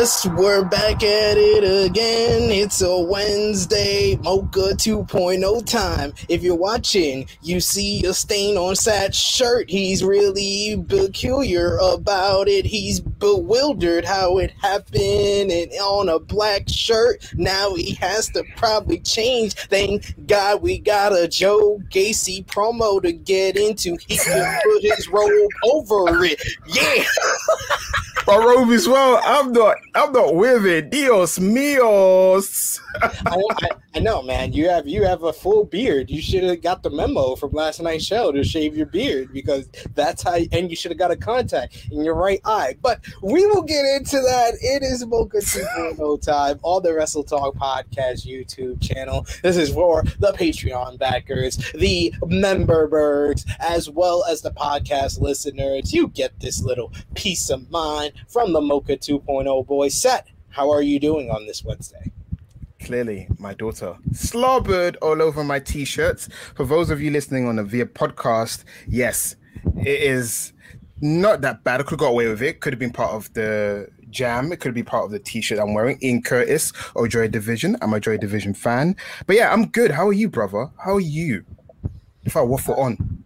Yes, we're back at it again. It's a Wednesday, Mocha 2.0 time. If you're watching, you see a stain on Sat's shirt. He's really peculiar about it. He's bewildered how it happened and on a black shirt. Now he has to probably change. Thank God we got a Joe Gacy promo to get into. He can put his robe over it. Yeah. My robe as well. I'm not. Not with it. Dios míos. I, I, I know, man. You have you have a full beard. You should have got the memo from last night's show to shave your beard because that's how. And you should have got a contact in your right eye. But we will get into that. It is Mocha 2.0 time on the Wrestle Talk Podcast YouTube channel. This is for the Patreon backers, the member birds, as well as the podcast listeners. You get this little peace of mind from the Mocha 2.0 boy set. How are you doing on this Wednesday? Clearly, my daughter slobbered all over my t-shirts. For those of you listening on the via podcast, yes, it is not that bad. I could have got away with it. Could have been part of the jam. It could be part of the t-shirt I'm wearing. Ian Curtis or Joy Division. I'm a Joy Division fan. But yeah, I'm good. How are you, brother? How are you? If I waffle on.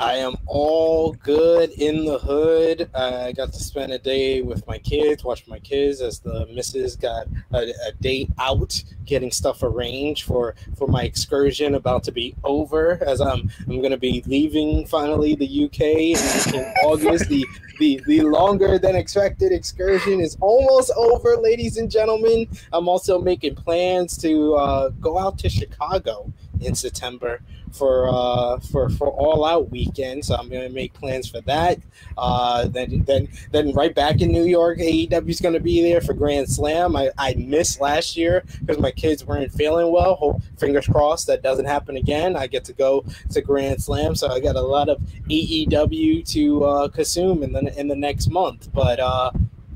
I am all good in the hood. I got to spend a day with my kids, watch my kids as the missus got a, a date out, getting stuff arranged for for my excursion about to be over. As I'm I'm going to be leaving finally the UK in, in August. The the the longer than expected excursion is almost over, ladies and gentlemen. I'm also making plans to uh, go out to Chicago in September for uh, for for all out weekend. So I'm going to make plans for that. Uh, then then then right back in New York, AEW is going to be there for Grand Slam. I, I missed last year because my kids weren't feeling well. Hope, fingers crossed that doesn't happen again. I get to go to Grand Slam, so I got a lot of AEW to uh, consume in the in the next month. But uh,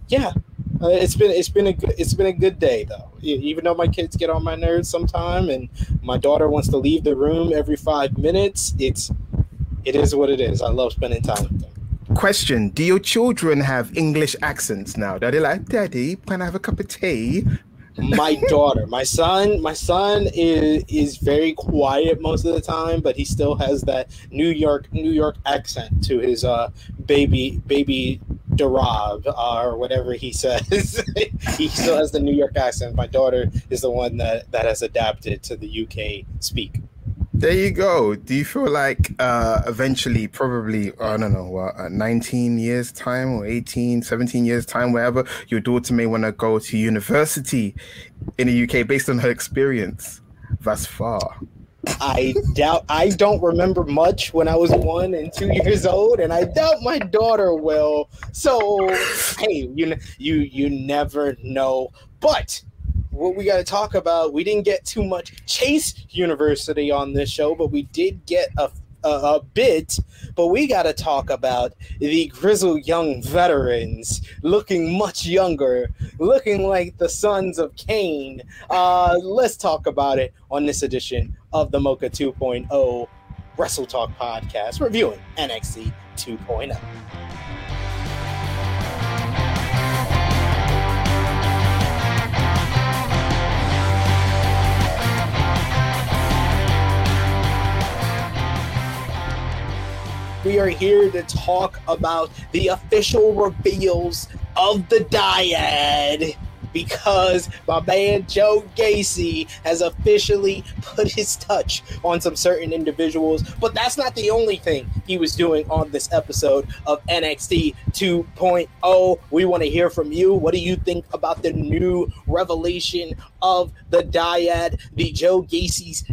yeah, uh, it's been it's been a good it's been a good day though. Even though my kids get on my nerves sometime, and my daughter wants to leave the room every five minutes, it's it is what it is. I love spending time with them. Question: Do your children have English accents now? They like, Daddy, can I have a cup of tea? My daughter. My son my son is is very quiet most of the time but he still has that new york new york accent to his uh baby baby Darab, uh, or whatever he says. He still has the new york accent. My daughter is the one that that has adapted to the uk speak There you go. Do you feel like uh, eventually, probably, I don't know, what, uh, 19 years' time or 18, 17 years' time, wherever, your daughter may want to go to university in the UK based on her experience thus far? I doubt I don't remember much when I was one and two years old, and I doubt my daughter will. So hey, you you you never know. But what we got to talk about, we didn't get too much Chase University on this show, but we did get a a, bit, but we got to talk about the grizzled young veterans looking much younger, looking like the sons of Cain. Uh, let's talk about it on this edition of the Mocha 2.0 Wrestle Talk podcast, reviewing NXT 2.0. we are here to talk about the official reveals of the dyad because my man Joe Gacy has officially put his touch on some certain individuals. But that's not the only thing he was doing on this episode of NXT 2.0. We want to hear from you. What do you think about the new revelation of the dyad, the Joe Gacy's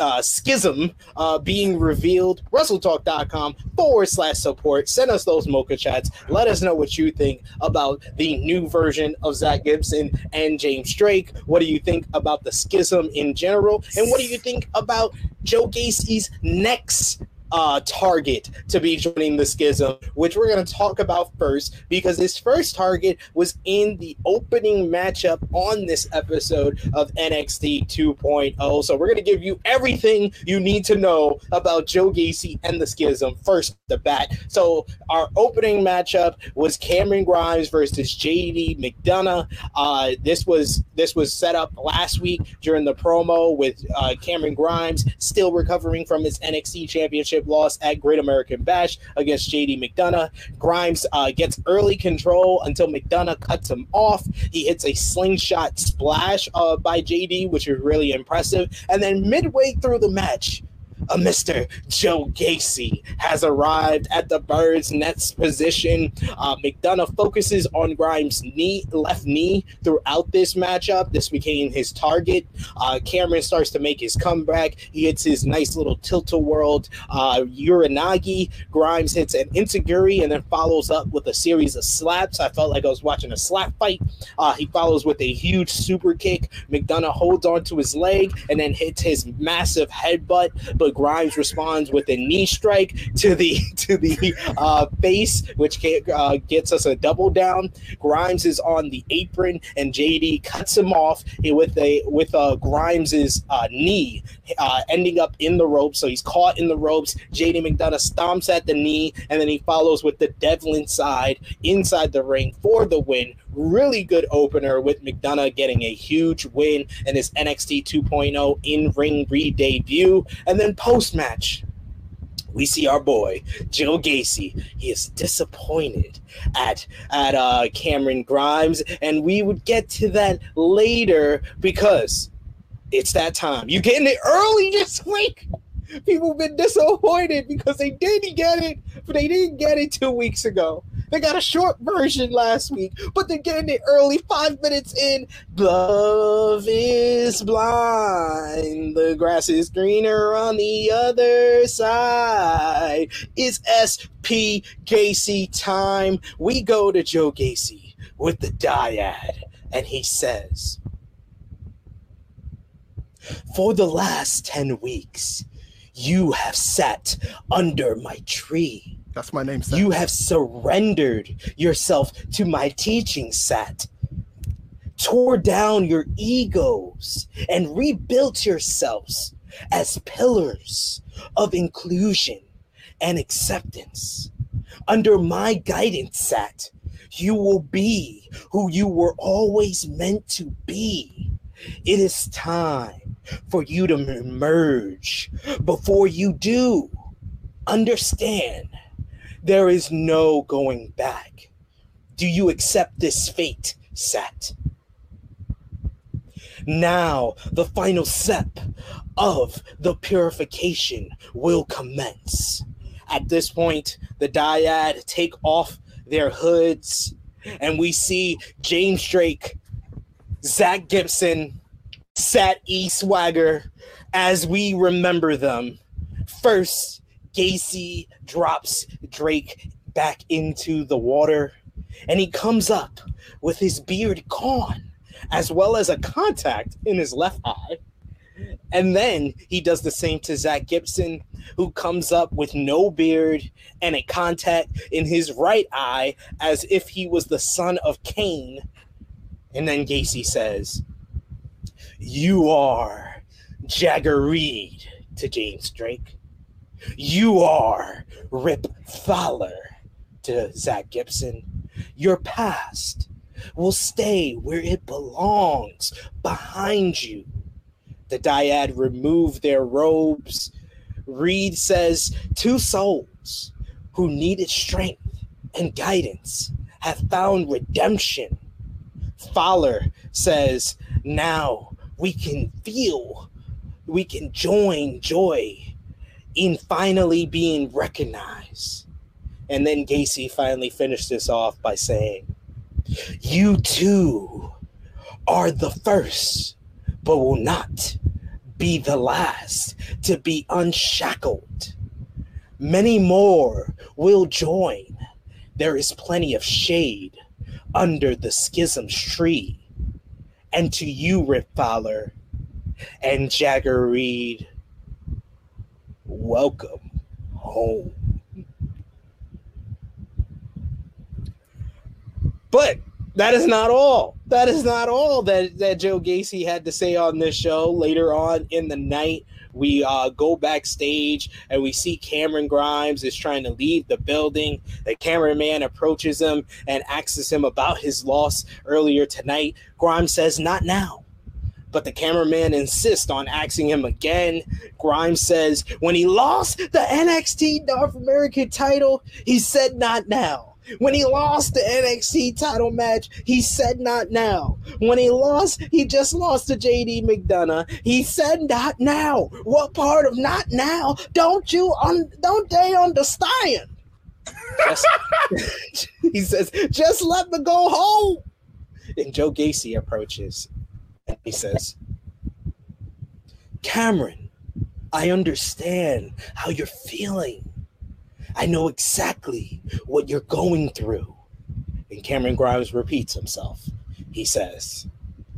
uh, schism uh, being revealed. WrestleTalk.com forward slash support. Send us those mocha chats. Let us know what you think about the new version of Zack Gibson and James Drake. What do you think about the schism in general? And what do you think about Joe Gacy's next uh, target to be joining the schism, which we're going to talk about first because his first target was in the opening matchup on this episode of NXT 2.0. So we're going to give you everything you need to know about Joe Gacy and the schism first the bat. So our opening matchup was Cameron Grimes versus JD McDonough. Uh, this was this was set up last week during the promo with uh, Cameron Grimes still recovering from his NXT championship championship loss at Great American Bash against JD McDonough. Grimes uh, gets early control until McDonough cuts him off. He hits a slingshot splash uh, by JD, which is really impressive. And then midway through the match, a Mr. Joe Gacy has arrived at the Bird's Nets position. Uh, McDonough focuses on Grimes' knee, left knee throughout this matchup. This became his target. Uh, Cameron starts to make his comeback. He hits his nice little tilt-a-whirl uh, Uranage. Grimes hits an enzuigiri and then follows up with a series of slaps. I felt like I was watching a slap fight. Uh, he follows with a huge super kick. McDonough holds onto his leg and then hits his massive headbutt, but Grimes responds with a knee strike to the to the uh, face, which uh, gets us a double down. Grimes is on the apron, and JD cuts him off with a with uh, Grimes's uh, knee, uh, ending up in the ropes. So he's caught in the ropes. JD McDonough stomps at the knee, and then he follows with the Devlin side inside the ring for the win. Really good opener with McDonough getting a huge win and his NXT 2.0 in ring re debut, and then post match, we see our boy Joe Gacy. He is disappointed at at uh, Cameron Grimes, and we would get to that later because it's that time. You getting it early this week? People have been disappointed because they didn't get it, but they didn't get it two weeks ago. They got a short version last week, but they're getting it early, five minutes in. Love is blind. The grass is greener on the other side. It's SP Gacy time. We go to Joe Gacy with the dyad, and he says, For the last 10 weeks, you have sat under my tree that's my name. You have surrendered yourself to my teaching, Sat. Tore down your egos and rebuilt yourselves as pillars of inclusion and acceptance. Under my guidance, Sat, you will be who you were always meant to be. It is time for you to emerge. Before you do, understand there is no going back. Do you accept this fate, Sat? Now, the final step of the purification will commence. At this point, the dyad take off their hoods, and we see James Drake, Zack Gibson, Sat E. Swagger, as we remember them. First, Gacy drops Drake back into the water and he comes up with his beard gone as well as a contact in his left eye And then he does the same to Zack Gibson, who comes up with no beard and a contact in his right eye as if he was the son of Cain. And then Gacy says, You are Jagger Reed to James Drake. You are Rip Fowler to Zack Gibson. Your past will stay where it belongs, behind you. The dyad remove their robes. Reed says, Two souls who needed strength and guidance have found redemption. Fowler says, Now we can feel, we can join joy in finally being recognized. And then Gacy finally finished this off by saying, You too are the first, but will not be the last to be unshackled. Many more will join. There is plenty of shade under the schism's tree. And to you, Rip Fowler and Jagger Reed, welcome home. But that is not all. That is not all that, that Joe Gacy had to say on this show. Later on in the night, we uh, go backstage and we see Cameron Grimes is trying to leave the building. The cameraman approaches him and asks him about his loss earlier tonight. Grimes says, Not now but the cameraman insists on asking him again. Grimes says, when he lost the NXT North American title, he said, not now. When he lost the NXT title match, he said not now. When he lost, he just lost to JD McDonough. He said not now. What part of not now don't you un- don't they understand? He says, just let me go home. And Joe Gacy approaches he says, Cameron, I understand how you're feeling. I know exactly what you're going through. And Cameron Grimes repeats himself. He says,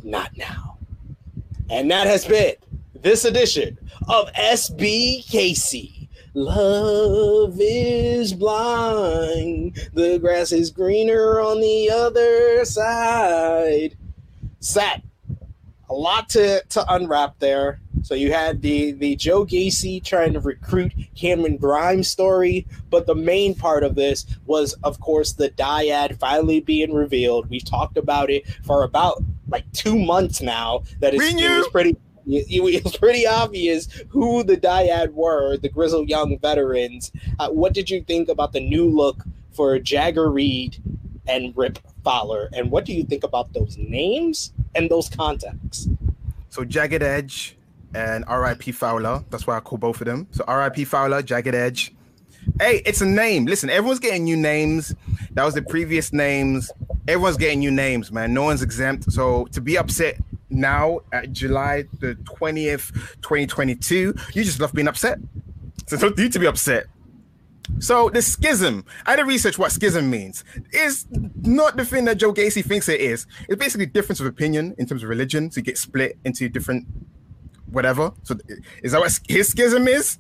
Not now. And that has been this edition of SBKC. Love is blind. The grass is greener on the other side. Sat a lot to, to unwrap there. So you had the the Joe Gacy trying to recruit Cameron Grimes story, but the main part of this was, of course, the dyad finally being revealed. We've talked about it for about like two months now. That is, it was pretty. It was pretty obvious who the dyad were, the grizzled young veterans. Uh, what did you think about the new look for Jagger Reed and Rip Fowler, and what do you think about those names and those contacts? So Jagged Edge and R.I.P. Fowler. That's why I call both of them. So R.I.P. Fowler, Jagged Edge. Hey, it's a name. Listen, everyone's getting new names. That was the previous names. Everyone's getting new names, man. No one's exempt. So to be upset now at July the 20th, 2022, you just love being upset. So don't need to be upset. So the schism, I had to research what schism means. Is not the thing that Joe Gacy thinks it is. It's basically difference of opinion in terms of religion. So you get split into different whatever. So is that what his schism is?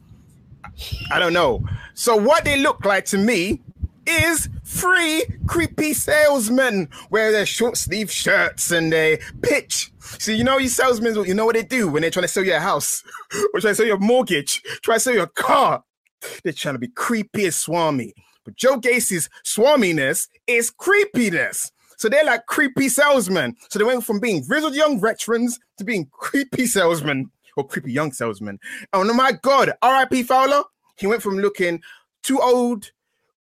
I don't know. So what they look like to me is three creepy salesmen wear their short sleeve shirts and they pitch. So you know, you salesmen, you know what they do when they're trying to sell you a house or trying to sell you a mortgage, try to sell you a car. They're trying to be creepy as Swami. But Joe Gacy's swaminess is creepiness. So they're like creepy salesmen. So they went from being grizzled young veterans to being creepy salesmen or creepy young salesmen. Oh no, my God, R.I.P. Fowler. He went from looking too old,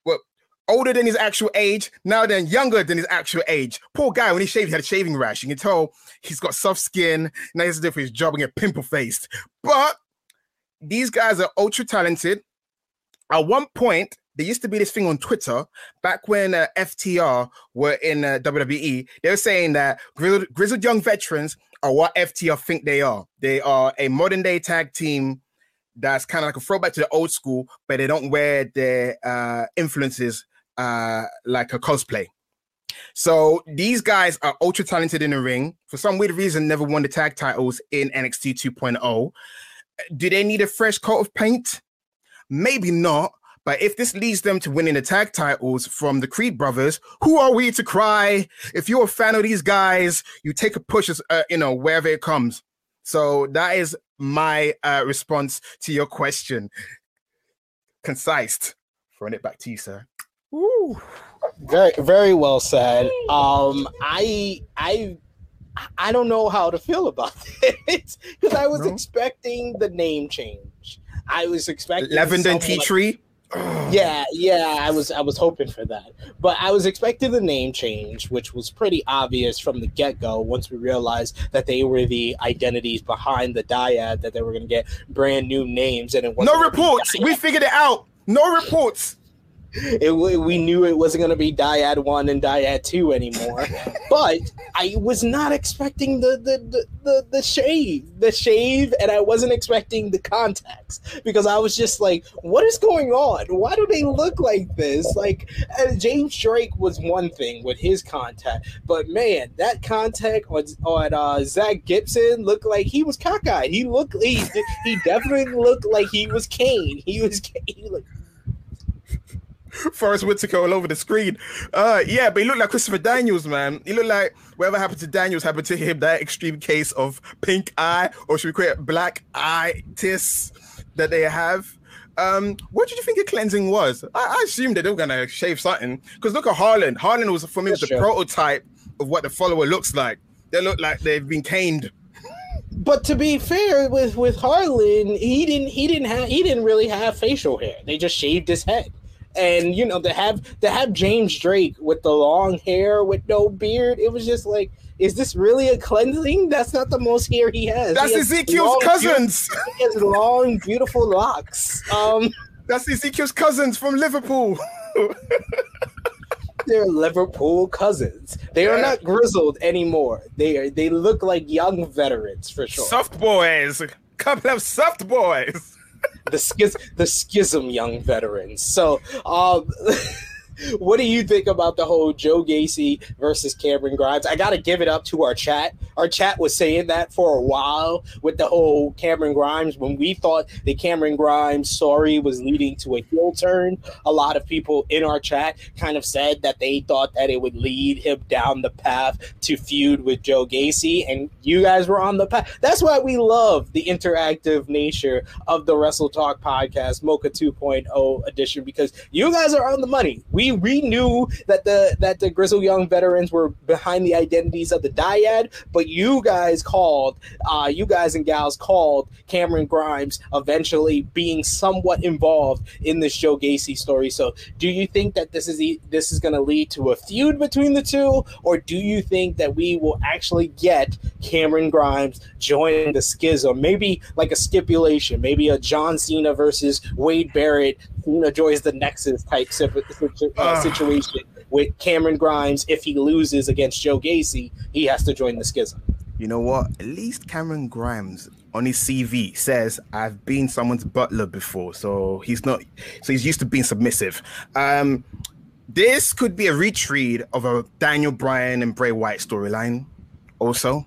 well, older than his actual age, now then younger than his actual age. Poor guy, when he shaved, he had a shaving rash. You can tell he's got soft skin. Now he has to do for his job and get pimple faced. But these guys are ultra talented at one point, there used to be this thing on Twitter back when uh, FTR were in uh, WWE. They were saying that grizzled, grizzled young veterans are what FTR think they are. They are a modern day tag team that's kind of like a throwback to the old school, but they don't wear their uh, influences uh, like a cosplay. So these guys are ultra talented in the ring. For some weird reason, never won the tag titles in NXT 2.0. Do they need a fresh coat of paint? Maybe not. But if this leads them to winning the tag titles from the Creed brothers, who are we to cry? If you're a fan of these guys, you take a push, uh, you know, wherever it comes. So that is my uh, response to your question. Concise. Throwing it back to you, sir. Woo. Very, very well said. Um, I, I, I don't know how to feel about it because I was no. expecting the name change. I was expecting lavender and tea tree. yeah, yeah, I was I was hoping for that. But I was expecting the name change, which was pretty obvious from the get-go once we realized that they were the identities behind the dyad that they were going to get brand new names and it was No reports. We figured it out. No reports it, we knew it wasn't going to be dyad one and dyad two anymore but i was not expecting the, the the, the the shave the shave and i wasn't expecting the contacts because i was just like what is going on? Why do they look like this? Like uh, james drake was one thing with his contact but man that contact on, on uh, zack gibson looked like he was cockeyed. He looked he, he definitely looked like he was kane. He was he looked Forest Whitaker all over the screen. Uh, yeah, but he looked like Christopher Daniels, man. He looked like whatever happened to Daniels happened to him. That extreme case of pink eye, or should we call it black eye tis that they have. Um, what did you think a cleansing was? I, I assumed that they were gonna shave something because look at Harland. Harland was for me was the sure. prototype of what the follower looks like. They look like they've been caned but to be fair with with Harland, he didn't he didn't have he didn't really have facial hair. They just shaved his head and you know to have to have James Drake with the long hair with no beard, it was just like, is this really a cleansing? That's not the most hair he has. That's he has Ezekiel's long, cousins. He has long, beautiful locks. Um, that's Ezekiel's cousins from Liverpool. They're Liverpool cousins. They are not grizzled anymore. They are. They look like young veterans for sure. Soft boys, couple of soft boys the schiz- the schism young veterans. So, um, what do you think about the whole Joe Gacy versus Cameron Grimes? I got to give it up to our chat. Our chat was saying that for a while with the whole Cameron Grimes. When we thought the Cameron Grimes story was leading to a heel turn, a lot of people in our chat kind of said that they thought that it would lead him down the path to feud with Joe Gacy. And you guys were on the path. That's why we love the interactive nature of the Wrestle Talk podcast, Mocha 2.0 edition, because you guys are on the money. We we knew that the that the Grizzle Young veterans were behind the identities of the dyad, but you guys called, uh, you guys and gals called Cameron Grimes eventually being somewhat involved in this Joe Gacy story. So, do you think that this is this is going to lead to a feud between the two, or do you think that we will actually get Cameron Grimes joining the schism? Maybe like a stipulation, maybe a John Cena versus Wade Barrett Cena joins the Nexus type uh, situation with Cameron Grimes. If he loses against Joe Gacy, he has to join the schism. You know what? At least Cameron Grimes on his CV says I've been someone's butler before, so he's not. So he's used to being submissive. Um, this could be a retread of a Daniel Bryan and Bray Wyatt storyline. Also,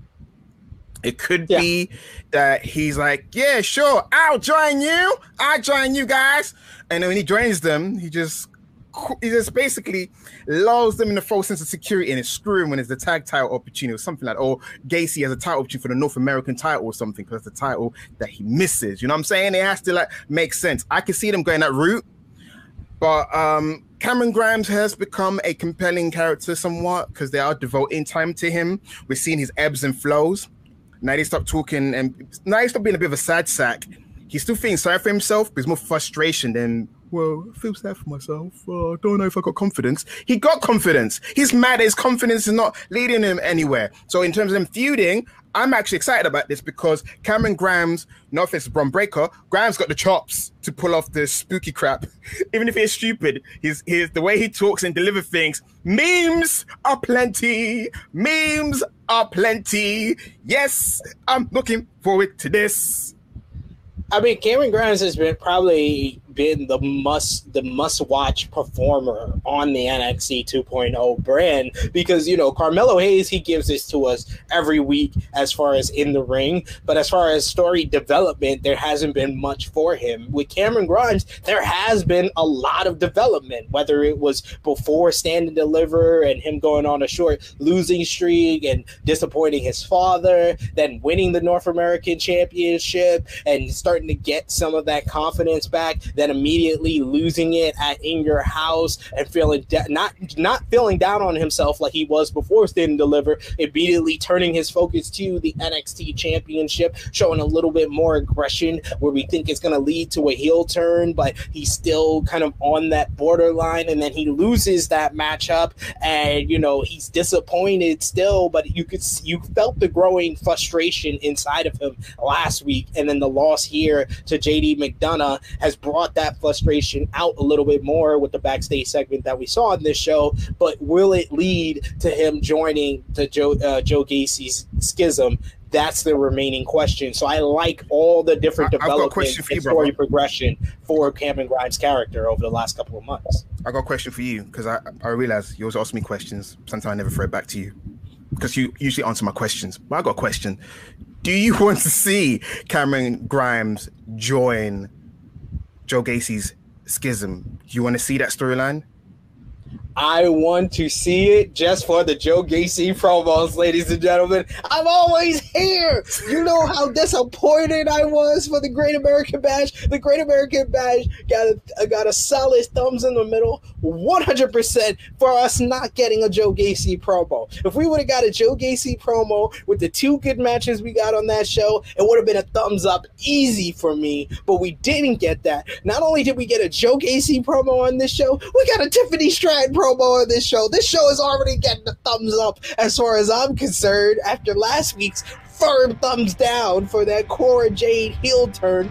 it could yeah. be that he's like, "Yeah, sure, I'll join you. I'll join you guys." And then when he joins them, he just he just basically lulls them in a false sense of security and is screwing when it's the tag title opportunity or something like that. Or Gacy has a title opportunity for the North American title or something because the title that he misses. You know what I'm saying? It has to like make sense. I can see them going that route, but um Cameron Grimes has become a compelling character somewhat because they are devoting time to him. We're seeing his ebbs and flows. Now they stop talking and now he stop being a bit of a sad sack. He's still feeling sorry for himself, but it's more frustration than well, I feel sad for myself. Uh, I don't know if I got confidence. He got confidence. He's mad his confidence is not leading him anywhere. So in terms of them feuding, I'm actually excited about this because Cameron Grimes, no offense to Bron Graham's got the chops to pull off the spooky crap. Even if he's stupid, his his the way he talks and delivers things. Memes are plenty. Memes are plenty. Yes, I'm looking forward to this. I mean, Cameron Grimes has been probably been the must the must watch performer on the NXT 2.0 brand because you know Carmelo Hayes he gives this to us every week as far as in the ring, but as far as story development, there hasn't been much for him. With Cameron Grimes, there has been a lot of development, whether it was before Stand and Deliver and him going on a short losing streak and disappointing his father, then winning the North American Championship and starting to get some of that confidence back, then immediately losing it at in your house and feeling de- not not feeling down on himself like he was before Stand and Deliver, immediately turning his focus to the NXT Championship, showing a little bit more aggression where we think it's going to lead to a heel turn, but he's still kind of on that borderline, and then he loses that matchup, and you know he's disappointed still, but you could you felt the growing frustration inside of him last week, and then the loss here to JD McDonough has brought that frustration out a little bit more with the backstage segment that we saw in this show. But will it lead to him joining the Joe uh, Joe Gacy's schism? That's the remaining question. So I like all the different I- I've got a development question for and you, story progression for Cameron Grimes' character over the last couple of months. I got a question for you because I, I realize you always ask me questions. Sometimes I never throw it back to you because you usually answer my questions. But I got a question. Do you want to see Cameron Grimes join Joe Gacy's schism? You want to see that storyline? I want to see it just for the Joe Gacy promos, ladies and gentlemen. I'm always here. You know how disappointed I was for the Great American Bash. The Great American Bash got a uh, got a solid thumbs in the middle, 100% for us not getting a Joe Gacy promo. If we would have got a Joe Gacy promo with the two good matches we got on that show, it would have been a thumbs up easy for me. But we didn't get that. Not only did we get a Joe Gacy promo on this show, we got a Tiffany Stratton promo on this show. This show is already getting a thumbs up as far as I'm concerned after last week's firm thumbs down for that Cora Jade heel turn.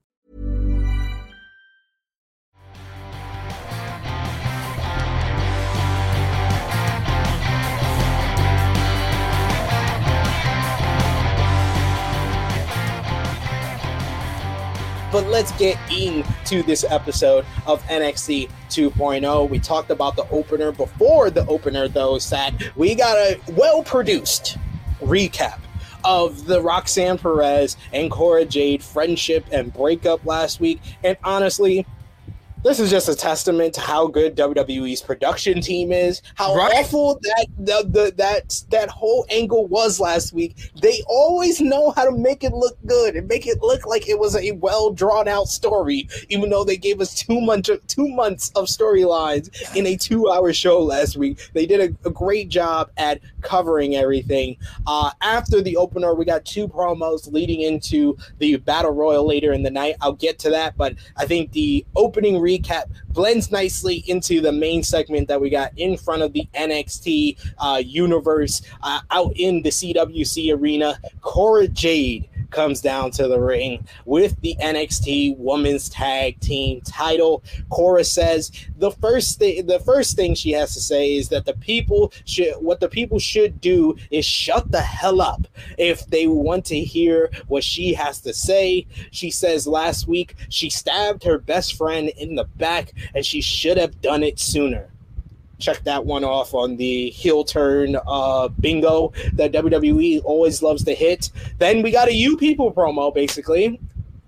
But let's get into this episode of NXT 2.0. We talked about the opener before the opener, though, Sat. We got a well produced recap of the Roxanne Perez and Cora Jade friendship and breakup last week. And honestly, this is just a testament to how good WWE's production team is, how right? awful that the, the, that that whole angle was last week. They always know how to make it look good and make it look like it was a well drawn out story, even though they gave us two months two months of storylines in a two hour show last week. They did a, a great job at covering everything. Uh, after the opener, we got two promos leading into the battle royal later in the night. I'll get to that, but I think the opening. Re- recap blends nicely into the main segment that we got in front of the NXT uh, universe uh, out in the CWC arena. Cora Jade comes down to the ring with the NXT Women's Tag Team title. Cora says the first thing the first thing she has to say is that the people should what the people should do is shut the hell up if they want to hear what she has to say. She says last week she stabbed her best friend in the back and she should have done it sooner check that one off on the heel turn uh, bingo that WWE always loves to hit. Then we got a You People promo, basically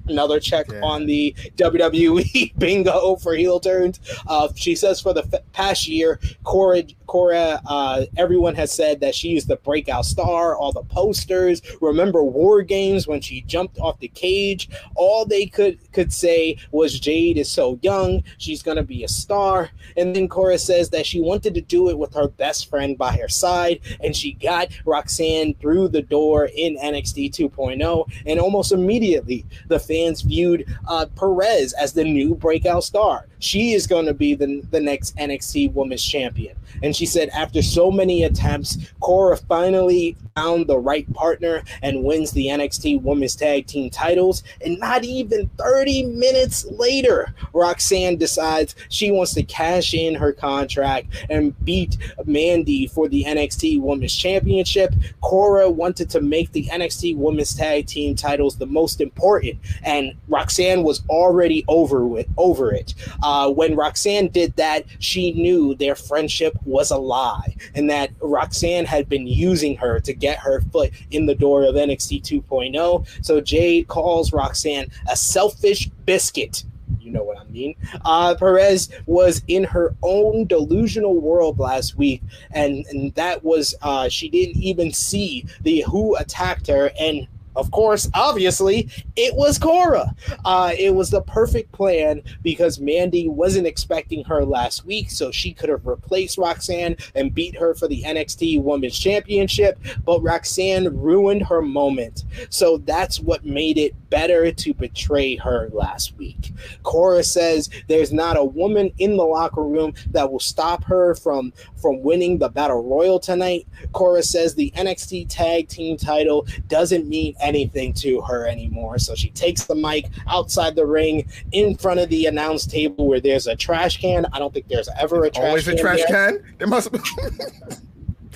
another check yeah. on the WWE bingo for heel turns. Uh, she says for the f- past year, Cora, Cora uh, everyone has said that she is the breakout star. All the posters. Remember War Games when she jumped off the cage? All they could could say was Jade is so young. She's gonna be a star. And then Cora says that she wanted to do it with her best friend by her side, and she got Roxanne through the door in NXT 2.0, and almost immediately the fans viewed uh, Perez as the new breakout star. She is going to be the, the next NXT Women's Champion. And she said, after so many attempts, Cora finally found the right partner and wins the NXT Women's Tag Team titles. And not even 30 minutes later, Roxanne decides she wants to cash in her contract and beat Mandy for the NXT Women's Championship. Cora wanted to make the NXT Women's Tag Team titles the most important, and Roxanne was already over with over it. Uh, when Roxanne did that, she knew their friendship was a lie and that Roxanne had been using her to get her foot in the door of NXT 2.0. So Jade calls Roxanne a selfish biscuit you know what I mean. Uh, Perez was in her own delusional world last week, and, and that was uh, she didn't even see the who attacked her, and of course, obviously, it was Cora. Uh, it was the perfect plan because Mandy wasn't expecting her last week, so she could have replaced Roxanne and beat her for the NXT Women's Championship. But Roxanne ruined her moment, so that's what made it better to betray her last week. Cora says there's not a woman in the locker room that will stop her from from winning the Battle Royal tonight. Cora says the NXT Tag Team title doesn't mean anything to her anymore. So she takes the mic outside the ring in front of the announce table where there's a trash can. I don't think there's ever a trash Always can. a trash there. can? There must be.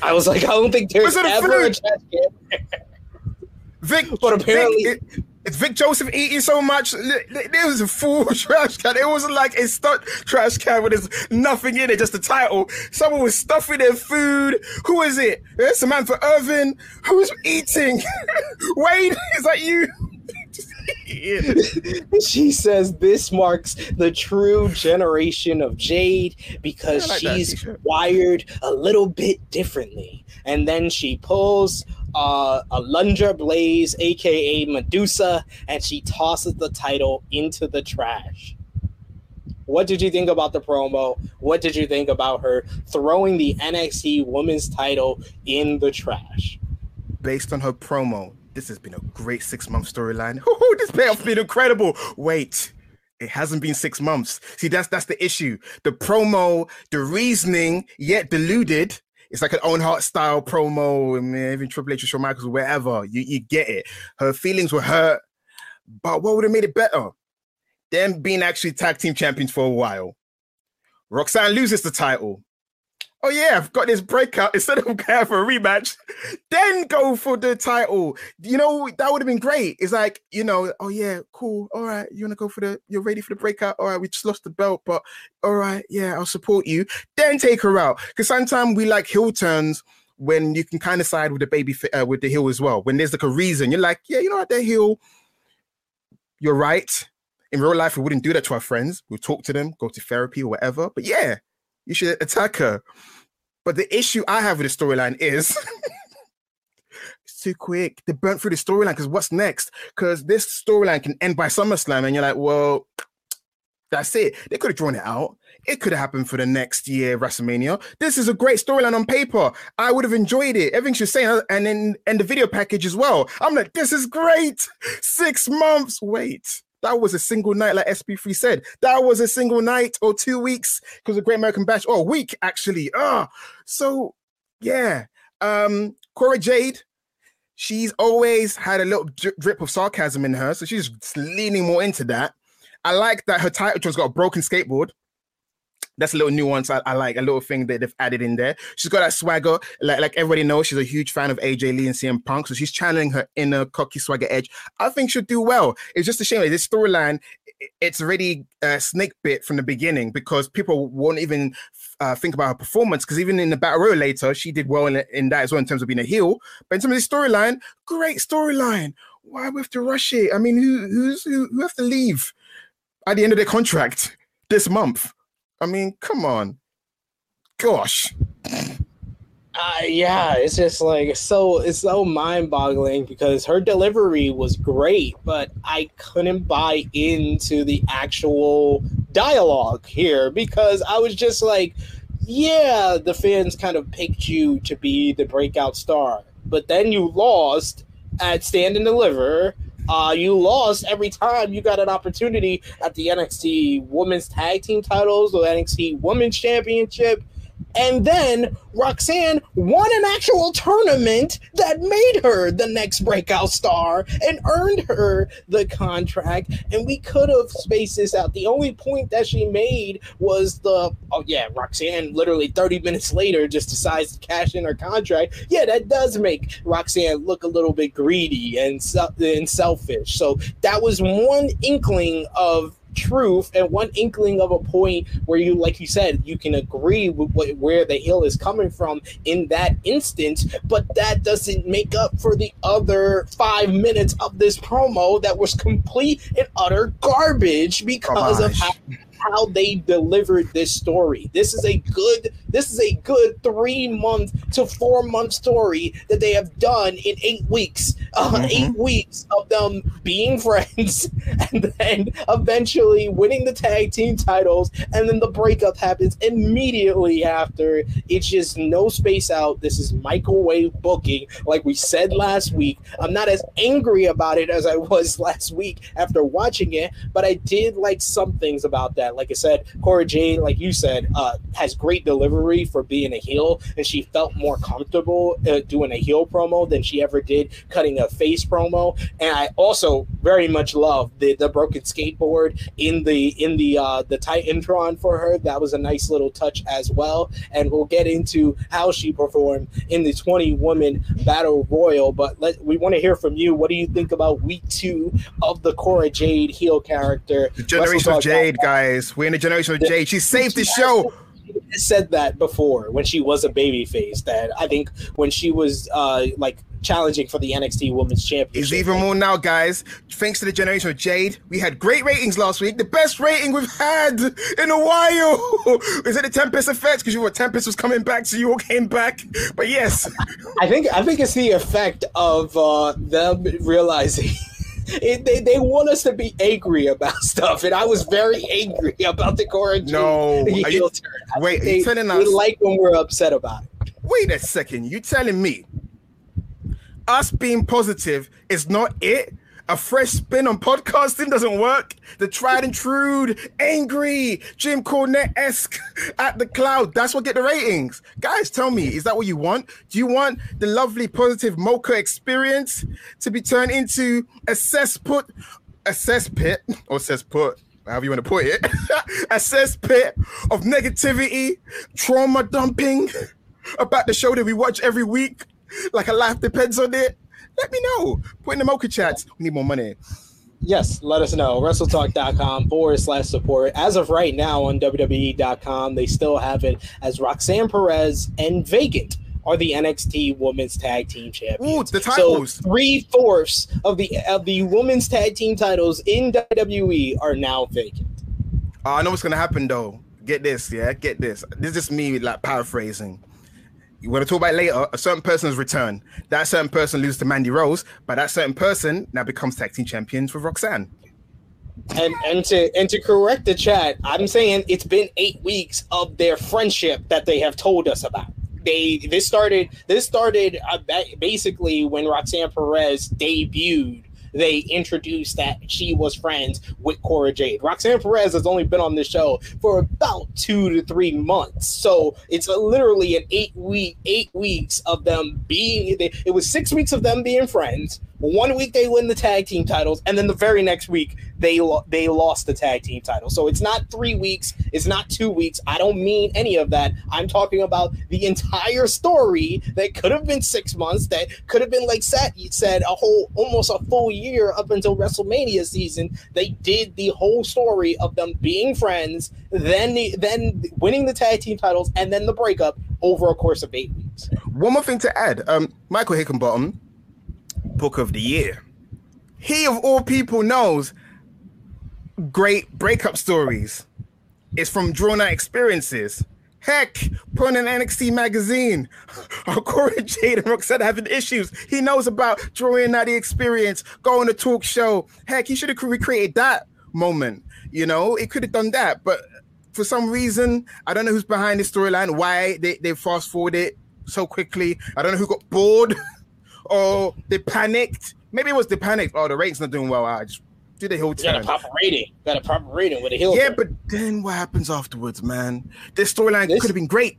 I was like, I don't think there's ever a trash can. Vic, but apparently. Vic, it, it's Vic Joseph eating so much. There was a full trash can. It wasn't like a stuck trash can where there's nothing in it, just the title. Someone was stuffing their food. Who is it? It's Samantha Irvin. Who's eating? Wade, is that you? she says this marks the true generation of Jade because like she's wired a little bit differently. And then she pulls uh, Alundra Blaze, aka Medusa, and she tosses the title into the trash. What did you think about the promo? What did you think about her throwing the NXT Women's title in the trash? Based on her promo, this has been a great six month storyline. this payoff's been incredible. Wait, it hasn't been six months. See, that's that's the issue. The promo, the reasoning, yet deluded, it's like an Owen Hart style promo. Mean, even Triple H or Shawn Michaels or wherever. You you get it. Her feelings were hurt, but what would have made it better? Them being actually tag team champions for a while. Roxanne loses the title. Oh yeah, I've got this breakout instead of going for a rematch, then go for the title. You know, that would have been great. It's like, you know, oh yeah, cool. All right, you wanna go for the you're ready for the breakout. All right, we just lost the belt, but all right, yeah, I'll support you. Then take her out. Because sometimes we like heel turns when you can kind of side with the baby uh, with the heel as well. When there's like a reason, you're like, yeah, you know what, they're heel. You're right. In real life, we wouldn't do that to our friends. We'll talk to them, go to therapy or whatever. But yeah, you should attack her. But the issue I have with the storyline is it's too quick. They burnt through the storyline because what's next? Because this storyline can end by SummerSlam, and you're like, well, that's it. They could have drawn it out. It could have happened for the next year WrestleMania. This is a great storyline on paper. I would have enjoyed it. Everything she's saying, and then and the video package as well. I'm like, this is great. Six months. Wait. That was a single night, like SP3 said. That was a single night or two weeks because of Great American Bash, or a week actually. Ah, so yeah. Um, Cora Jade, she's always had a little drip of sarcasm in her, so she's leaning more into that. I like that her title has got a broken skateboard that's a little nuance I, I, like, a little thing that they've added in there. She's got that swagger, like like everybody knows, she's a huge fan of AJ Lee and CM Punk, so she's channeling her inner cocky swagger edge. I think she'll do well. It's just a shame that this storyline, it's already a snake bit from the beginning because people won't even uh, think about her performance. Because even in the battle royal later, she did well in, in that as well in terms of being a heel. But in terms of the storyline, great storyline. Why we have to rush it? I mean, who who's who, who have to leave at the end of their contract this month? I mean, come on. Gosh. Uh, yeah, it's just like so it's so mind-boggling because her delivery was great, but I couldn't buy into the actual dialogue here because I was just like, yeah, the fans kind of picked you to be the breakout star, but then you lost at Stand and Deliver uh, you lost every time you got an opportunity at the NXT Women's Tag Team titles or NXT Women's Championship. And then Roxanne won an actual tournament that made her the next breakout star and earned her the contract. And we could have spaced this out. The only point that she made was the oh yeah, Roxanne literally 30 minutes later just decides to cash in her contract. Yeah, that does make Roxanne look a little bit greedy and, and selfish. So that was one inkling of truth and one inkling of a point where you, like you said, you can agree with what, where the hill is coming from in that instance, but that doesn't make up for the other five minutes of this promo that was complete and utter garbage because of how how they delivered this story. This is a good this is a good 3 month to 4 month story that they have done in 8 weeks. Uh, mm-hmm. 8 weeks of them being friends and then eventually winning the tag team titles and then the breakup happens immediately after. It's just no space out. This is microwave booking like we said last week. I'm not as angry about it as I was last week after watching it, but I did like some things about that that. Like I said, Cora Jade, like you said, uh, has great delivery for being a heel, and she felt more comfortable uh, doing a heel promo than she ever did cutting a face promo. And I also very much love the the broken skateboard in the in the uh, the Titantron for her. That was a nice little touch as well. And we'll get into how she performed in the 20 woman battle royal. But let we want to hear from you. What do you think about week two of the Cora Jade heel character? The Generation of Jade, guys we're in a generation of Jade. She saved the show. Said that before when she was a baby face. That I think when she was uh like challenging for the NXT Women's Championship. It's even more now, guys. Thanks to the generation of Jade, we had great ratings last week. The best rating we've had in a while. Is it the Tempest effect? Because you were Tempest was coming back, so you all came back. But yes, I think I think it's the effect of uh, them realizing. It, they, they want us to be angry about stuff, and I was very angry about the quarantine. No, you, turn. wait, they, telling us like when we're upset about it. Wait a second, you telling me us being positive is not it? A fresh spin on podcasting doesn't work. The tried and true, angry, Jim Cornette esque at the cloud. That's what get the ratings. Guys, tell me, is that what you want? Do you want the lovely, positive mocha experience to be turned into a cessput, a cesspit, or cessput? however you want to put it, a cesspit of negativity, trauma dumping about the show that we watch every week, like a life depends on it, let me know. Put in the Mocha chats. We need more money. Yes, let us know. WrestleTalk.com forward slash support. As of right now on WWE.com, they still have it as Roxanne Perez and Vacant are the NXT Women's Tag Team Champions. Ooh, the titles. So three fourths of the of the Women's Tag Team titles in WWE are now vacant. Uh, I know what's gonna happen though. Get this, yeah, get this. This is just me like paraphrasing. We're gonna talk about later. A certain person's return. That certain person loses to Mandy Rose, but that certain person now becomes tag team champions with Roxanne. And and to and to correct the chat, I'm saying it's been eight weeks of their friendship that they have told us about they this started this started uh, basically when Roxanne Perez debuted they introduced that she was friends with Cora Jade. Roxanne Perez has only been on this show for about two to three months, so it's literally an eight week eight weeks of them being. It was six weeks of them being friends. One week they win the tag team titles, and then the very next week they lo- they lost the tag team title. So it's not three weeks, it's not two weeks. I don't mean any of that. I'm talking about the entire story that could have been six months, that could have been like Seth said, a whole almost a full year up until WrestleMania season. They did the whole story of them being friends, then the, then winning the tag team titles, and then the breakup over a course of eight weeks. One more thing to add, um, Michael Hickenbottom book of the year. He, of all people, knows great breakup stories. It's from drawn out experiences. Heck, put in an NXT magazine. Corey Jade and Roxanne having issues. He knows about drawing out the experience, going to talk show. Heck, he should have recreated that moment. You know, he could have done that. But for some reason, I don't know who's behind this storyline, why they, they fast forward it so quickly. I don't know who got bored. or they panicked. Maybe it was the panic. Oh, the rate's not doing well. I just do the heel turn. Got a proper rating. Got a proper rating with a heel. Yeah, turn. but then what happens afterwards, man? This storyline could have been great.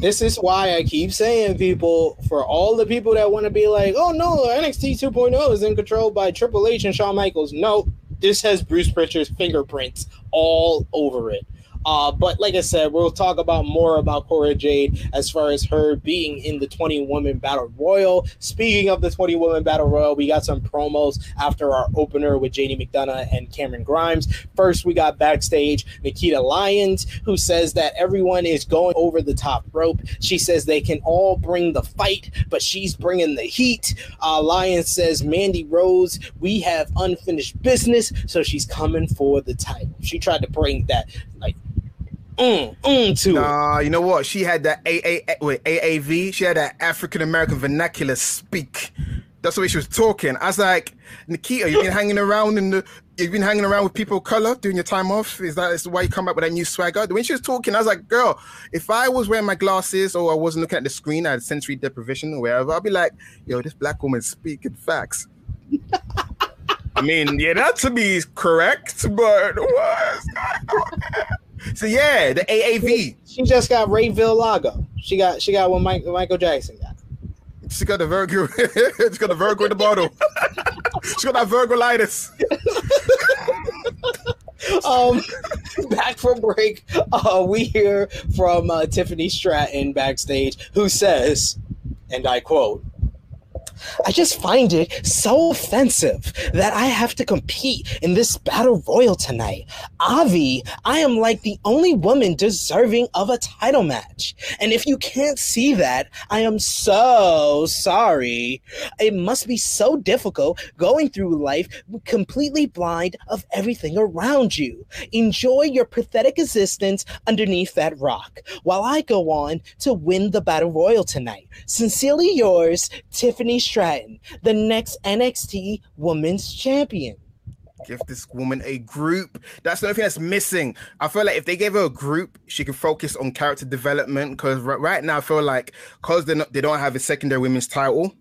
This is why I keep saying, people, for all the people that want to be like, oh no, NXT 2.0 is in control by Triple H and Shawn Michaels. No, this has Bruce Prichard's fingerprints all over it. Uh, but like I said, we'll talk about more about Cora Jade as far as her being in the 20 woman battle royal. Speaking of the 20 woman battle royal, we got some promos after our opener with JD McDonough and Cameron Grimes. First, we got backstage Nikita Lyons, who says that everyone is going over the top rope. She says they can all bring the fight, but she's bringing the heat. Uh, Lyons says, Mandy Rose, we have unfinished business, so she's coming for the title. She tried to bring that like mm, mm to nah, you know what? She had that AA, wait, AAV. She had that African American vernacular speak. That's the way she was talking. I was like, Nikita, you've been hanging around in the, you've been hanging around with people of color during your time off. Is that is why you come up with that new swagger? When she was talking, I was like, girl, if I was wearing my glasses or I wasn't looking at the screen, I had sensory deprivation or wherever, I'd be like, yo, this black woman speaking facts. I mean, yeah, that to is correct, but on so yeah, the AAV. She just got Ray Lago. She got she got what Mike, Michael Jackson got. She got the Virgo. she got the Virgo in the bottle. she got that Virgolitis. um, back from break, uh, we hear from uh, Tiffany Stratton backstage, who says, and I quote. I just find it so offensive that I have to compete in this battle royal tonight. Avi, I am like the only woman deserving of a title match. And if you can't see that, I am so sorry. It must be so difficult going through life completely blind of everything around you. Enjoy your pathetic existence underneath that rock while I go on to win the battle royal tonight. Sincerely yours, Tiffany Stratton, the next NXT Women's Champion. Give this woman a group. That's the only thing that's missing. I feel like if they gave her a group, she could focus on character development. Because right now, I feel like because they they don't have a secondary women's title,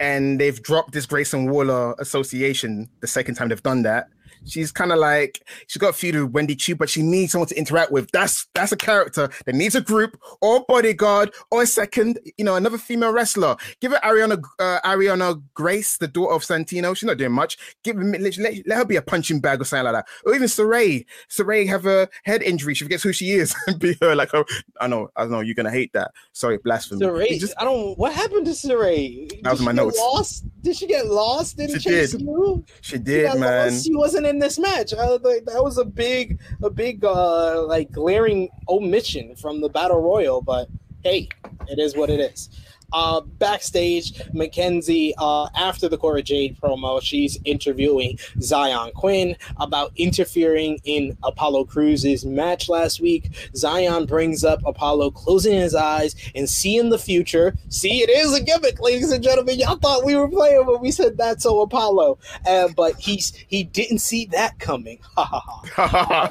and they've dropped this Grayson Waller association the second time they've done that. She's kind of like she's got a feud with Wendy Choo, but she needs someone to interact with. That's that's a character that needs a group or bodyguard or a second, you know, another female wrestler. Give her Ariana uh, Ariana Grace, the daughter of Santino. She's not doing much. Give let, let, let her be a punching bag or something like that. Or even Sarray. Sarray have a head injury. She forgets who she is and be her like her. I know, I know you're gonna hate that. Sorry, blasphemy. Sarray, just, I don't. What happened to Sarray? That was my notes. Lost? Did she get lost in she Chase did. U? She did, She man. lost. She wasn't in this match. I, like, that was a big, a big, uh, like glaring omission from the battle royal. But hey, it is what it is. Uh, backstage, Mackenzie, uh, after the Cora Jade promo, she's interviewing Xyon Quinn about interfering in Apollo Crews's match last week. Xyon brings up Apollo closing his eyes and seeing the future. See, it is a gimmick, ladies and gentlemen. Y'all thought we were playing when we said that's so Apollo, uh, but he's he didn't see that coming. Ha ha ha.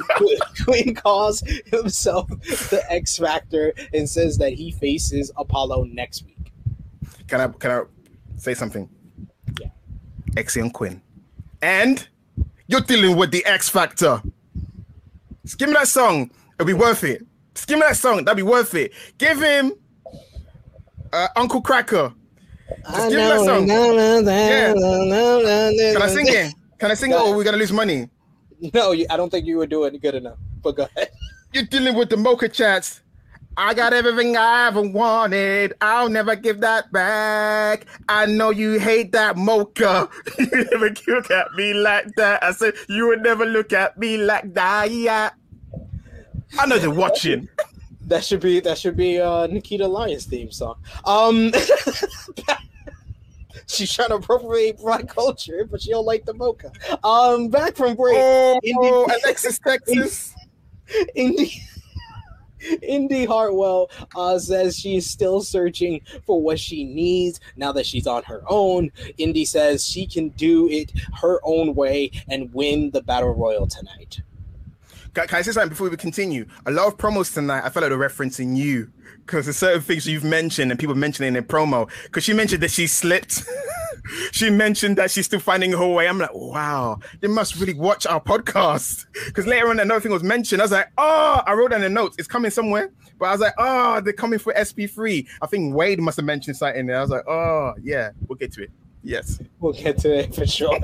Quinn calls himself the X Factor and says that he faces Apollo next week. Can I can I say something? Yeah. Exion Quinn. And you're dealing with the X Factor. Just give me that song. It'll be worth it. Just give me that song. That'll be worth it. Give him uh, Uncle Kracker. Just give me that song. Yeah. Can I sing it? Can I sing it or we're gonna lose money? No, I don't think you were doing good enough. But go ahead. You're dealing with the mocha chats. I got everything I ever wanted. I'll never give that back. I know you hate that mocha. you never look at me like that. I said you would never look at me like that. Yeah. I know they're watching. That should be that should be uh Nikita Lyons theme song. Um She's trying to appropriate black culture, but she don't like the mocha. Um back from break. Oh, Indy- Alexis, Texas. Indy Indy Hartwell uh, says she's still searching for what she needs now that she's on her own. Indy says she can do it her own way and win the battle royal tonight. Can, I say something before we continue? A lot of promos tonight, I felt like they're referencing you because there's certain things you've mentioned and people mentioning in promo. Because she mentioned that she slipped. she mentioned that she's still finding her way. I'm like, wow, they must really watch our podcast. Because later on, another thing was mentioned. I was like, oh, I wrote down the notes. It's coming somewhere. But I was like, oh, they're coming for SP3. I think Wade must have mentioned something there. I was like, oh, yeah, we'll get to it. Yes. We'll get to it for sure.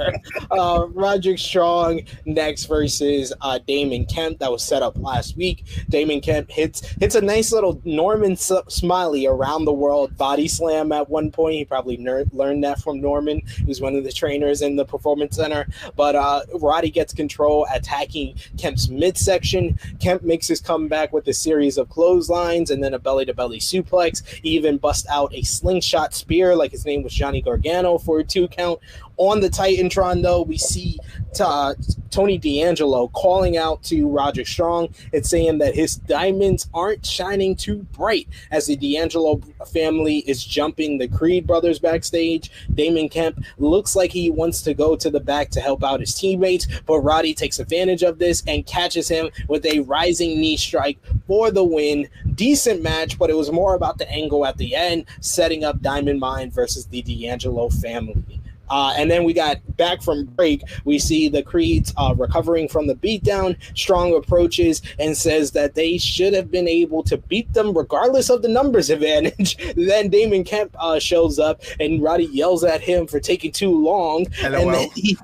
uh, Roderick Strong next versus uh, Damon Kemp. That was set up last week. Damon Kemp hits hits a nice little Norman S- Smiley around the world body slam at one point. He probably ner- learned that from Norman, who's one of the trainers in the Performance Center. But uh, Roddy gets control, attacking Kemp's midsection. Kemp makes his comeback with a series of clotheslines and then a belly to belly suplex. He even bust out a slingshot spear, like his name was Johnny Gargano, for a two count. On the Titantron, though, we see uh, Tony D'Angelo calling out to Roger Strong and saying that his diamonds aren't shining too bright as the D'Angelo family is jumping the Creed brothers backstage. Damon Kemp looks like he wants to go to the back to help out his teammates, but Roddy takes advantage of this and catches him with a rising knee strike for the win. Decent match, but it was more about the angle at the end, setting up Diamond Mine versus the D'Angelo family. Uh, and then we got back from break. We see the Creeds uh, recovering from the beatdown. Strong approaches and says that they should have been able to beat them regardless of the numbers advantage. then Damon Kemp uh, shows up and Roddy yells at him for taking too long. And then he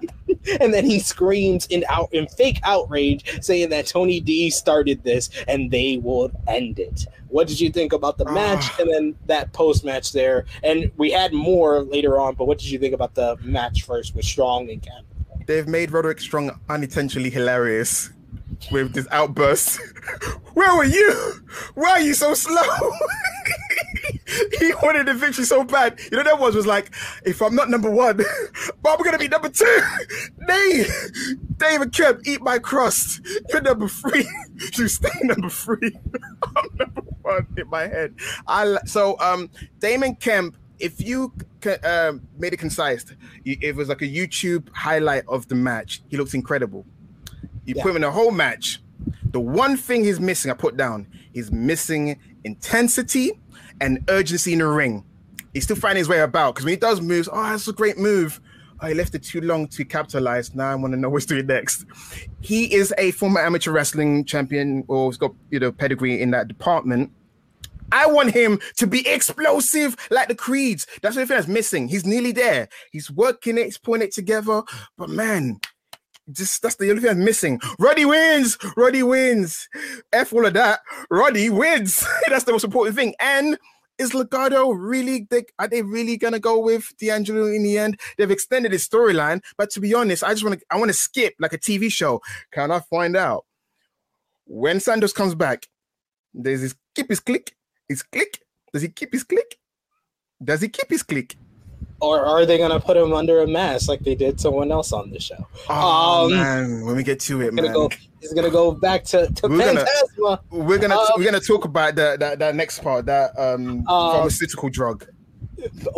and then he screams in out in fake outrage, saying that Tony D started this and they will end it. What did you think about the match ah. and then that post match there? And we had more later on, but what did you think about the match first with Strong and Kemp? They've made Roderick Strong unintentionally hilarious with this outburst. Where were you? Why are you so slow? he wanted the victory so bad. You know, that was was like, if I'm not number one, but I'm gonna be number two. Dave, David Kemp, eat my crust. You're number three. You stay number three. I'm number one in my head. I so um Damon Kemp. If you um, made it concise, it was like a YouTube highlight of the match. He looks incredible. You put him in the whole match. The one thing he's missing, I put down, he's missing intensity and urgency in the ring. He's still finding his way about because when he does moves, oh, that's a great move. Oh, I left it too long to capitalize. Now I want to know what's doing next. He is a former amateur wrestling champion, or he's got you know pedigree in that department. I want him to be explosive like the Creeds. That's what that's missing. He's nearly there. He's working it, he's putting it together. But man, just that's the only thing I'm missing. Roddy wins. Roddy wins. F all of that. Roddy wins. that's the most important thing. And is Legado really? They, are they really gonna go with D'Angelo in the end? They've extended his storyline, but to be honest, I just want to. I want to skip like a TV show. Can I find out when Santos comes back? Does he keep his click, his click. Does he keep his click? Does he keep his click? Or are they gonna put him under a mask like they did someone else on the show? Oh um, man, when we get to it, man, go, he's gonna go back to, to we're. Gonna, we're gonna um, we're gonna talk about that that, that next part, that um, um pharmaceutical drug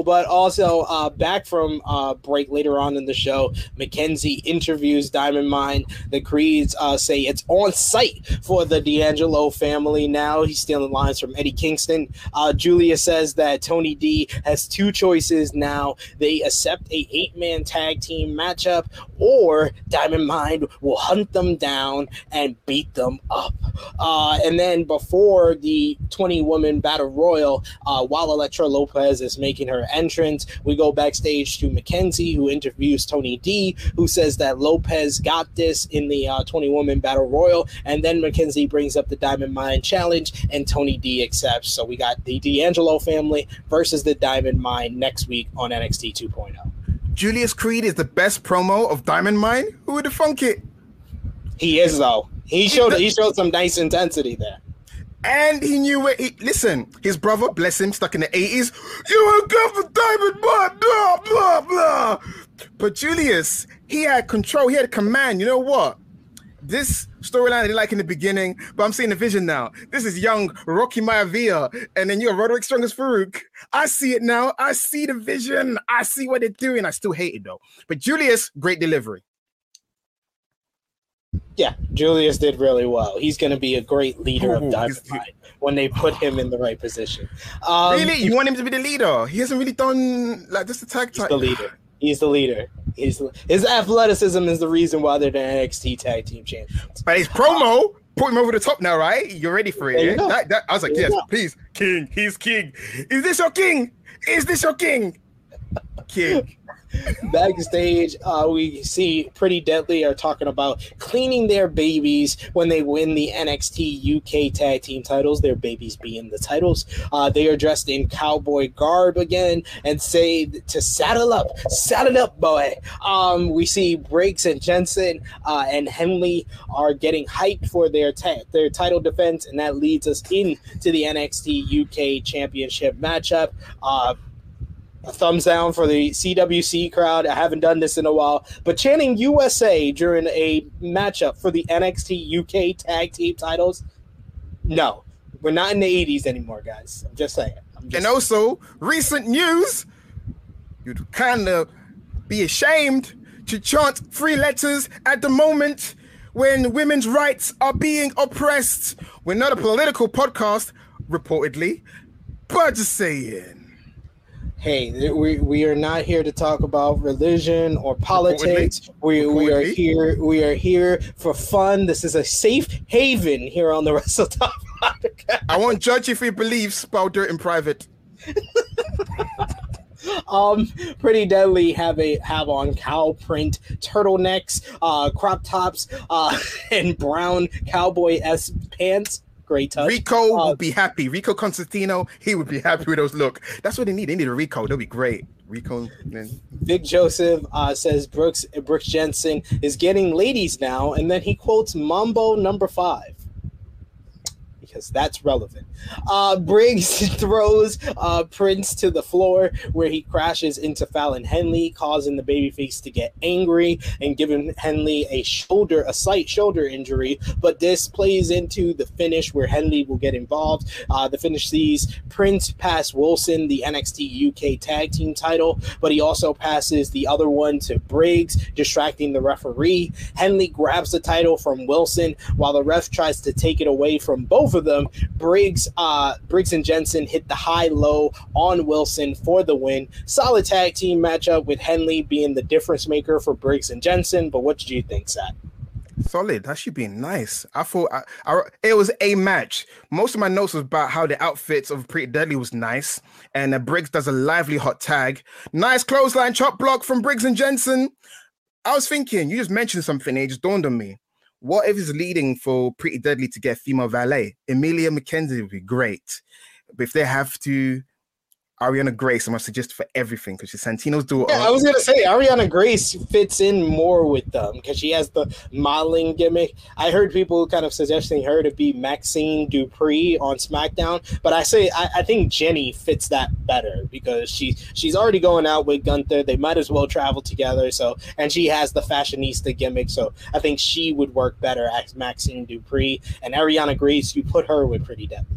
but also uh, back from uh, break later on in the show, Mackenzie interviews Diamond Mine. The Creeds uh, say it's on site for the D'Angelo family now. He's stealing lines from Eddie Kingston. Uh, Julia says that Tony D has two choices now. They accept a eight man tag team matchup, or Diamond Mine will hunt them down and beat them up. Uh, and then before the 20 woman battle royal, uh, while Elektra Lopez is making her entrance. We go backstage to Mackenzie, who interviews Tony D, who says that Lopez got this in the uh, 20 woman battle royal. And then Mackenzie brings up the Diamond Mine challenge, and Tony D accepts. So we got the D'Angelo family versus the Diamond Mine next week on NXT 2.0. Julius Creed is the best promo of Diamond Mine. Who would have thunk it? He is though. He showed he showed some nice intensity there and he knew where he listen. His brother, bless him, stuck in the eighties. You were good for Diamond Bar, blah blah blah. But Julius, he had control. He had command. You know what? This storyline I didn't like in the beginning, but I'm seeing the vision now. This is young Rocky Maivia, and then you're Roderick Strong as Farouk. I see it now. I see the vision. I see what they're doing. I still hate it though. But Julius, great delivery. Yeah, Julius did really well. He's going to be a great leader Ooh, of Diamond Mine when they put him in the right position. Um, really, you want him to be the leader? He hasn't really done like just a tag. He's the leader. He's the leader. He's his athleticism is the reason why they're the NXT Tag Team Champions. But his promo put him over the top now, right? You're ready for it. Yeah? That, that, I was like, there yes, please, King. He's King. Is this your King? Is this your King? King. Backstage, uh, we see Pretty Deadly are talking about cleaning their babies when they win the NXT UK Tag Team titles. Their babies being the titles. Uh, they are dressed in cowboy garb again and say to saddle up, saddle up, boy. Um, we see Briggs and Jensen uh, and Henley are getting hyped for their ta- their title defense, and that leads us into the NXT UK Championship matchup. Uh, a thumbs down for the CWC crowd. I haven't done this in a while, but chanting USA during a matchup for the NXT UK tag team titles, no, we're not in the 80s anymore, guys. I'm just saying. I'm just and also, recent news, you'd kind of be ashamed to chant three letters at the moment when women's rights are being oppressed. We're not a political podcast, reportedly, but just saying hey, we, we are not here to talk about religion or politics. We, we are here we are here for fun. This is a safe haven here on the Wrestle Talk podcast. I won't judge your beliefs, about dirt in private. um pretty deadly have a have on cow print turtlenecks uh crop tops uh and brown cowboy s pants Great touch. Rico uh, will be happy. Rico Constantino, he would be happy with those look. That's what they need. They need a Rico. They'll be great. Rico. Man. Vic Joseph uh, says Brooks Brooks Jensen is getting ladies now, and then he quotes Mambo number five because that's relevant. Uh, Briggs throws uh, Prince to the floor where he crashes into Fallon Henley, causing the babyface to get angry and giving Henley a shoulder, a slight shoulder injury. But this plays into the finish where Henley will get involved. Uh, the finish sees Prince pass Wilson the NXT UK Tag Team title, but he also passes the other one to Briggs, distracting the referee. Henley grabs the title from Wilson while the ref tries to take it away from both both them. Briggs, uh, Briggs and Jensen hit the high low on Wilson for the win. Solid tag team matchup with Henley being the difference maker for Briggs and Jensen. But what did you think, Sat? Solid. That should be nice. I thought I, I, it was a match. Most of my notes was about how the outfits of Pretty Deadly was nice, and uh, Briggs does a lively hot tag. Nice clothesline chop block from Briggs and Jensen. I was thinking, you just mentioned something. And It just dawned on me. What if it's leading for Pretty Deadly to get female valet? Emilia McKenzie would be great. But if they have to Arianna Grace, I'm gonna suggest for everything because she's Santino's daughter. Yeah, I was gonna say Ariana Grace fits in more with them because she has the modeling gimmick. I heard people kind of suggesting her to be Maxxine Dupri on SmackDown, but I say I, I think Jinny fits that better because she she's already going out with Gunther. They might as well travel together. So and she has the fashionista gimmick, so I think she would work better as Maxxine Dupri and Ariana Grace. You put her with Pretty Deadly.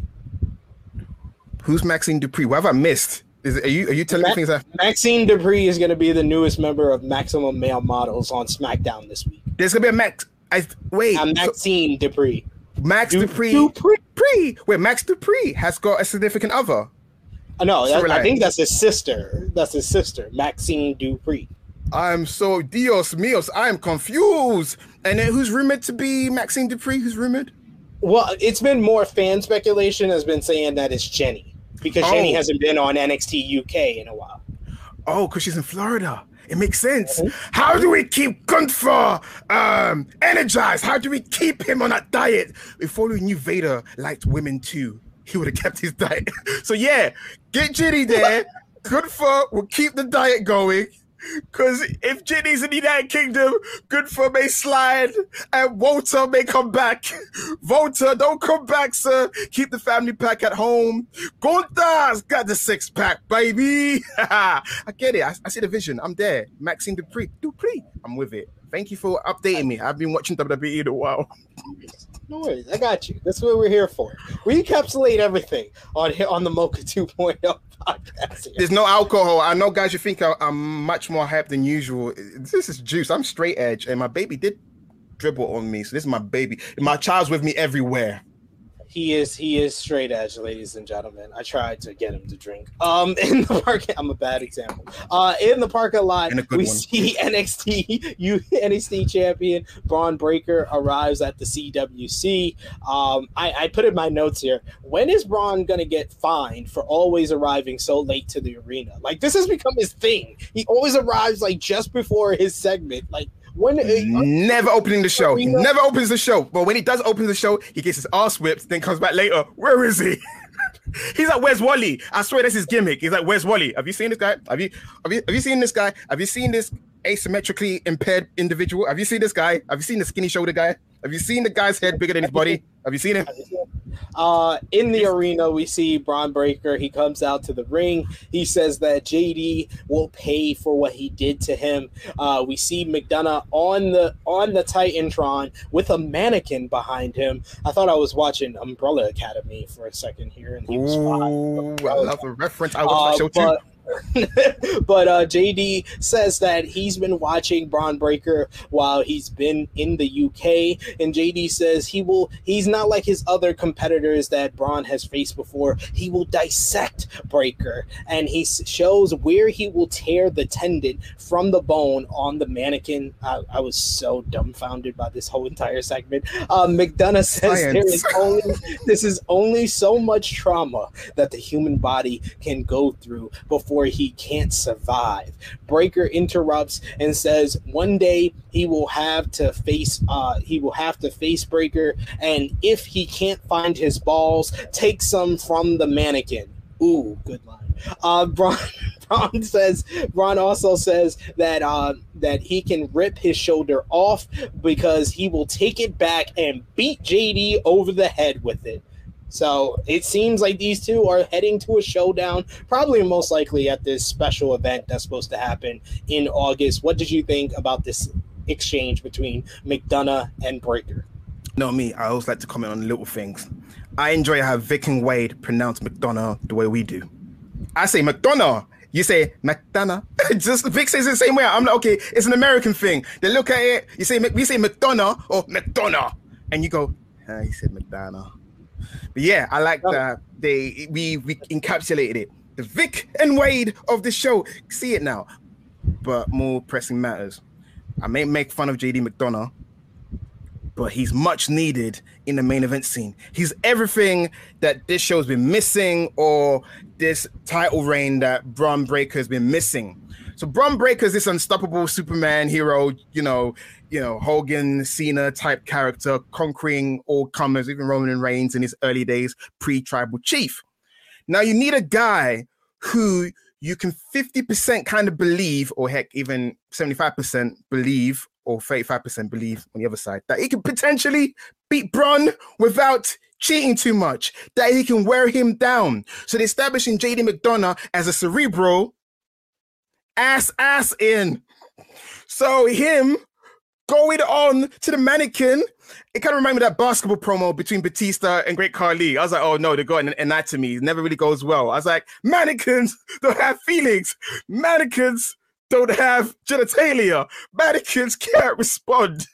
Who's Maxxine Dupri? What have I missed? Is are you are you telling Ma- me things? That, Maxxine Dupri is going to be the newest member of Maximum Male Models on SmackDown this week. there's gonna be a Max. I wait. I'm so Maxxine Dupri. Max Du- Dupri. Dupri. Dupri. Wait, Max Dupri has got a significant other. Uh, no, that, I think that's his sister. That's his sister, Maxxine Dupri. I'm so Dios míos. I am confused. And then who's rumored to be Maxxine Dupri? Who's rumored? Well, it's been more fan speculation has been saying that it's Jinny because Oh. hasn't been on NXT UK in a while. Oh, because she's in Florida. It makes sense. How do we keep Gunther um, energized? How do we keep him on a diet? If only knew Vader liked women too, he would have kept his diet. so yeah, get Jinny there. Gunther will keep the diet going. Because if Jinny's in the United Kingdom, Gunther may slide and Walter may come back. Walter, don't come back, sir. Keep the family pack at home. Gunther's got the six pack, baby. I get it. I, I see the vision. I'm there. Maxxine Dupri. Dupri. I'm with it. Thank you for updating me. I've been watching WWE in a while. No worries, I got you. That's what we're here for. We encapsulate everything on on the Mocha 2.0 There's no alcohol. I know, guys, you think I- I'm much more hyped than usual. This is juice. I'm straight edge, and my baby did dribble on me. So this is my baby. My child's with me everywhere. He is he is straight edge, ladies and gentlemen. I tried to get him to drink. Um, in the park, I'm a bad example. Uh, in the parking lot, And a good we one. see NXT U NXT champion Bron Breakker arrives at the CWC. Um, I, I put in my notes here. When is Bron gonna get fined for always arriving so late to the arena? Like this has become his thing. He always arrives like just before his segment. Like when Never opening the show. He never opens the show. But when he does open the show, he gets his ass whipped, then comes back later. Where is he? He's like, "Where's Wally?" I swear that's his gimmick. He's like, "Where's Wally?" Have you seen this guy? Have you have you have you seen this guy? Have you seen this asymmetrically impaired individual? Have you seen this guy? Have you seen the skinny shoulder guy? Have you seen the guy's head bigger than his body? Have you seen him? Uh, in the arena, we see Bron Breakker. He comes out to the ring. He says that JD will pay for what he did to him. Uh, we see McDonough on the on the Titantron with a mannequin behind him. I thought I was watching Umbrella Academy for a second here, and he was fine. Ooh, I love the reference. I watched that show too. But uh, JD says that he's been watching Bron Breakker while he's been in the UK, and JD says he will. He's not like his other competitors that Bron has faced before. He will dissect Breakker, and he s- shows where he will tear the tendon from the bone on the mannequin. I, I was so dumbfounded by this whole entire segment. Uh, McDonough says there is only this is only so much trauma that the human body can go through before he can't survive. Breakker interrupts and says one day he will have to face uh he will have to face Breakker and if he can't find his balls, take some from the mannequin. Ooh, good line. Uh Bron Bron says Bron also says that uh that he can rip his shoulder off because he will take it back and beat JD over the head with it. So it seems like these two are heading to a showdown, probably most likely at this special event that's supposed to happen in August. What did you think about this exchange between McDonough and Breakker? No, me. I always like to comment on little things. I enjoy how Vic and Wade pronounce McDonough the way we do. I say McDonough. You say McDonough. Just Vic says the same way. I'm like, okay, it's an American thing. They look at it. You say we say McDonough or McDonough, and you go, he said McDonough. But yeah, I like that they we we encapsulated it. The Vic and Wade of the show. See it now. But more pressing matters. I may make fun of JD McDonagh, but he's much needed in the main event scene. He's everything that this show's been missing, or this title reign that Bron Breakker's been missing. So Bron Breakker is this unstoppable Superman hero, you know, you know, Hogan, Cena type character, conquering all comers, even Roman Reigns in his early days, pre-tribal chief. Now you need a guy who you can 50% kind of believe, or heck, even 75% believe, or 35% believe on the other side, that he can potentially beat Bron without cheating too much, that he can wear him down. So they're establishing JD McDonough as a cerebral ass ass in. So him going on to the mannequin, it kind of reminded me of that basketball promo between Batista and Great Khali. I was like, oh no, they got an anatomy. It never really goes well. I was like, mannequins don't have feelings. Mannequins don't have genitalia. Mannequins can't respond.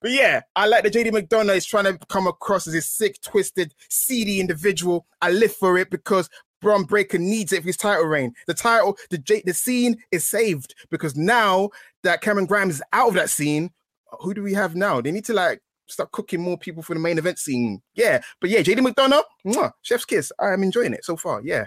But yeah, I like that JD McDonagh is trying to come across as a sick, twisted, seedy individual. I live for it because Bron Breakker needs it for his title reign. The title, the J- the scene is saved because now that Cameron Grimes is out of that scene, who do we have now? They need to like start cooking more people for the main event scene. Yeah, but yeah, JD McDonagh, mwah, chef's kiss. I am enjoying it so far. Yeah.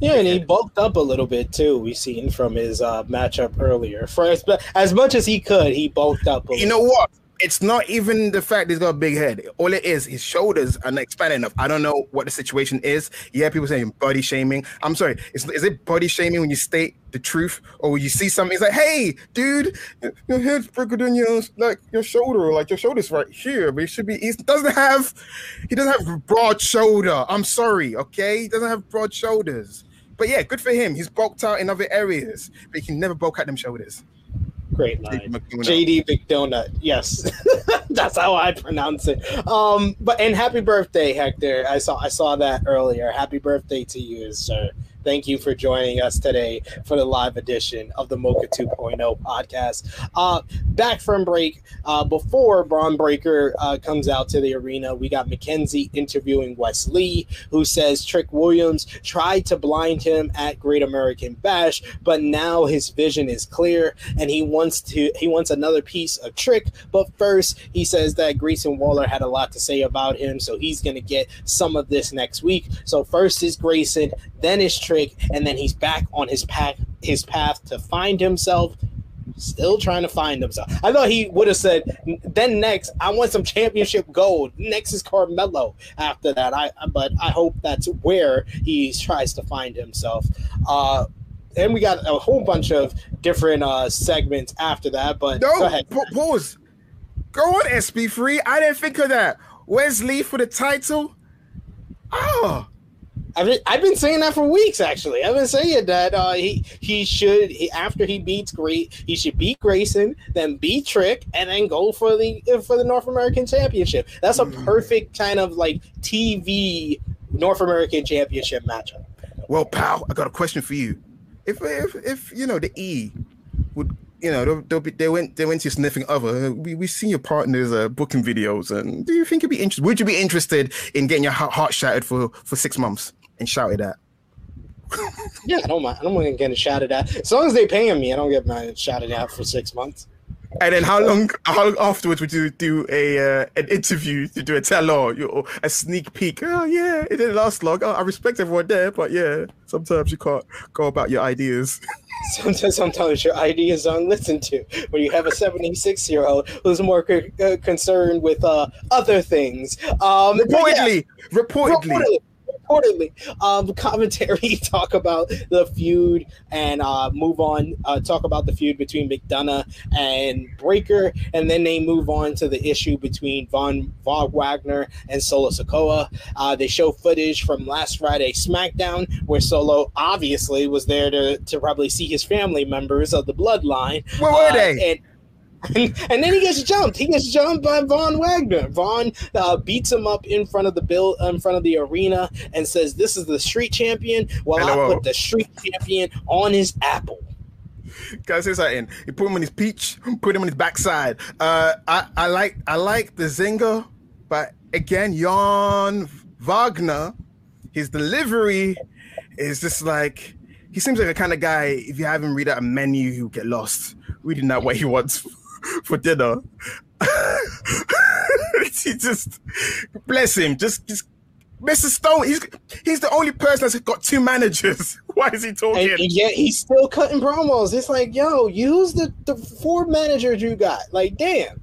Yeah, and he bulked up a little bit too. We've seen from his uh, matchup earlier. For as, as much as he could, he bulked up. you know what? It's not even the fact he's got a big head. All it is, his shoulders are not expanded enough. I don't know what the situation is. Yeah, people saying body shaming. I'm sorry. Is, is it body shaming when you state the truth, or when you see something? It's like, hey, dude, your head's bigger than your like your shoulder, like your shoulder's right here, but it should be. He doesn't have. He doesn't have broad shoulder. I'm sorry. Okay, he doesn't have broad shoulders. But yeah, good for him. He's bulked out in other areas, but he can never bulk out them shoulders. Great line. JD McDonagh. Yes. That's how I pronounce it. Um, but and happy birthday, Hector. I saw I saw that earlier. Happy birthday to you, sir. Thank you for joining us today for the live edition of the Mocha 2.0 podcast. Uh, back from break, uh, before Bron Breakker uh, comes out to the arena, we got Mackenzie interviewing Wes Lee, who says Trick Williams tried to blind him at Great American Bash, but now his vision is clear and he wants to he wants another piece of Trick. But first, he says that Grayson Waller had a lot to say about him, so he's gonna get some of this next week. So first is Grayson, then is Trick and then he's back on his path his path to find himself still trying to find himself. I thought he would have said, then next, I want some championship gold. Next is Carmelo after that. I but I hope that's where he tries to find himself. Uh and we got a whole bunch of different uh segments after that, but no, go ahead. P- pause. Go on, SP3. I didn't think of that. Wes Lee for the title. Oh, I've been, I've been saying that for weeks. Actually, I've been saying that uh, he he should he, after he beats Great, he should beat Grayson, then beat Trick, and then go for the for the North American Championship. That's a mm. perfect kind of like TV North American Championship matchup. Well, pal, I got a question for you. If if if you know the E would you know they'll, they'll be, they went they went to sniffing other. We we seen your partners uh, booking videos, and do you think you'd be interested? Would you be interested in getting your heart shattered for for six months? And shouted at. yeah, I don't mind. I don't mind getting shouted at. As long as they paying me, I don't get my shouted at for six months. And then how long? How long afterwards would you do a uh, an interview to do a tell all, or a sneak peek? Oh yeah, it didn't last long. Oh, I respect everyone there, but yeah, sometimes you can't go about your ideas. Sometimes, sometimes your ideas aren't listened to. When you have a 76 year old who's more uh, concerned with uh, other things. Um, reportedly, yeah, reportedly, reportedly, reportedly, um, commentary talk about the feud and uh, move on, uh, talk about the feud between McDonough and Breakker. and then they move on to the issue between Von, Von Wagner and Solo Sikoa. Uh, they show footage from last Friday SmackDown where Solo obviously was there to, to probably see his family members of the bloodline. Where were they? And, and, and, then he gets jumped. He gets jumped by Von Wagner. Von uh, beats him up in front of the bill, in front of the arena, and says, "This is the street champion." While Hello. I put the street champion on his apple. Guys, say something. He put him on his peach, put him on his backside. Uh, I, I like I like the zinger, but again, Jan Wagner, his delivery is just like he seems like a kind of guy. If you have him read out a menu, he'll get lost reading out what he wants for dinner. he just bless him. Just just Mr. Stone. He's he's the only person that's got two managers. Why is he talking? And, yet he's still cutting promos. It's like, yo, use the, the four managers you got. Like, damn.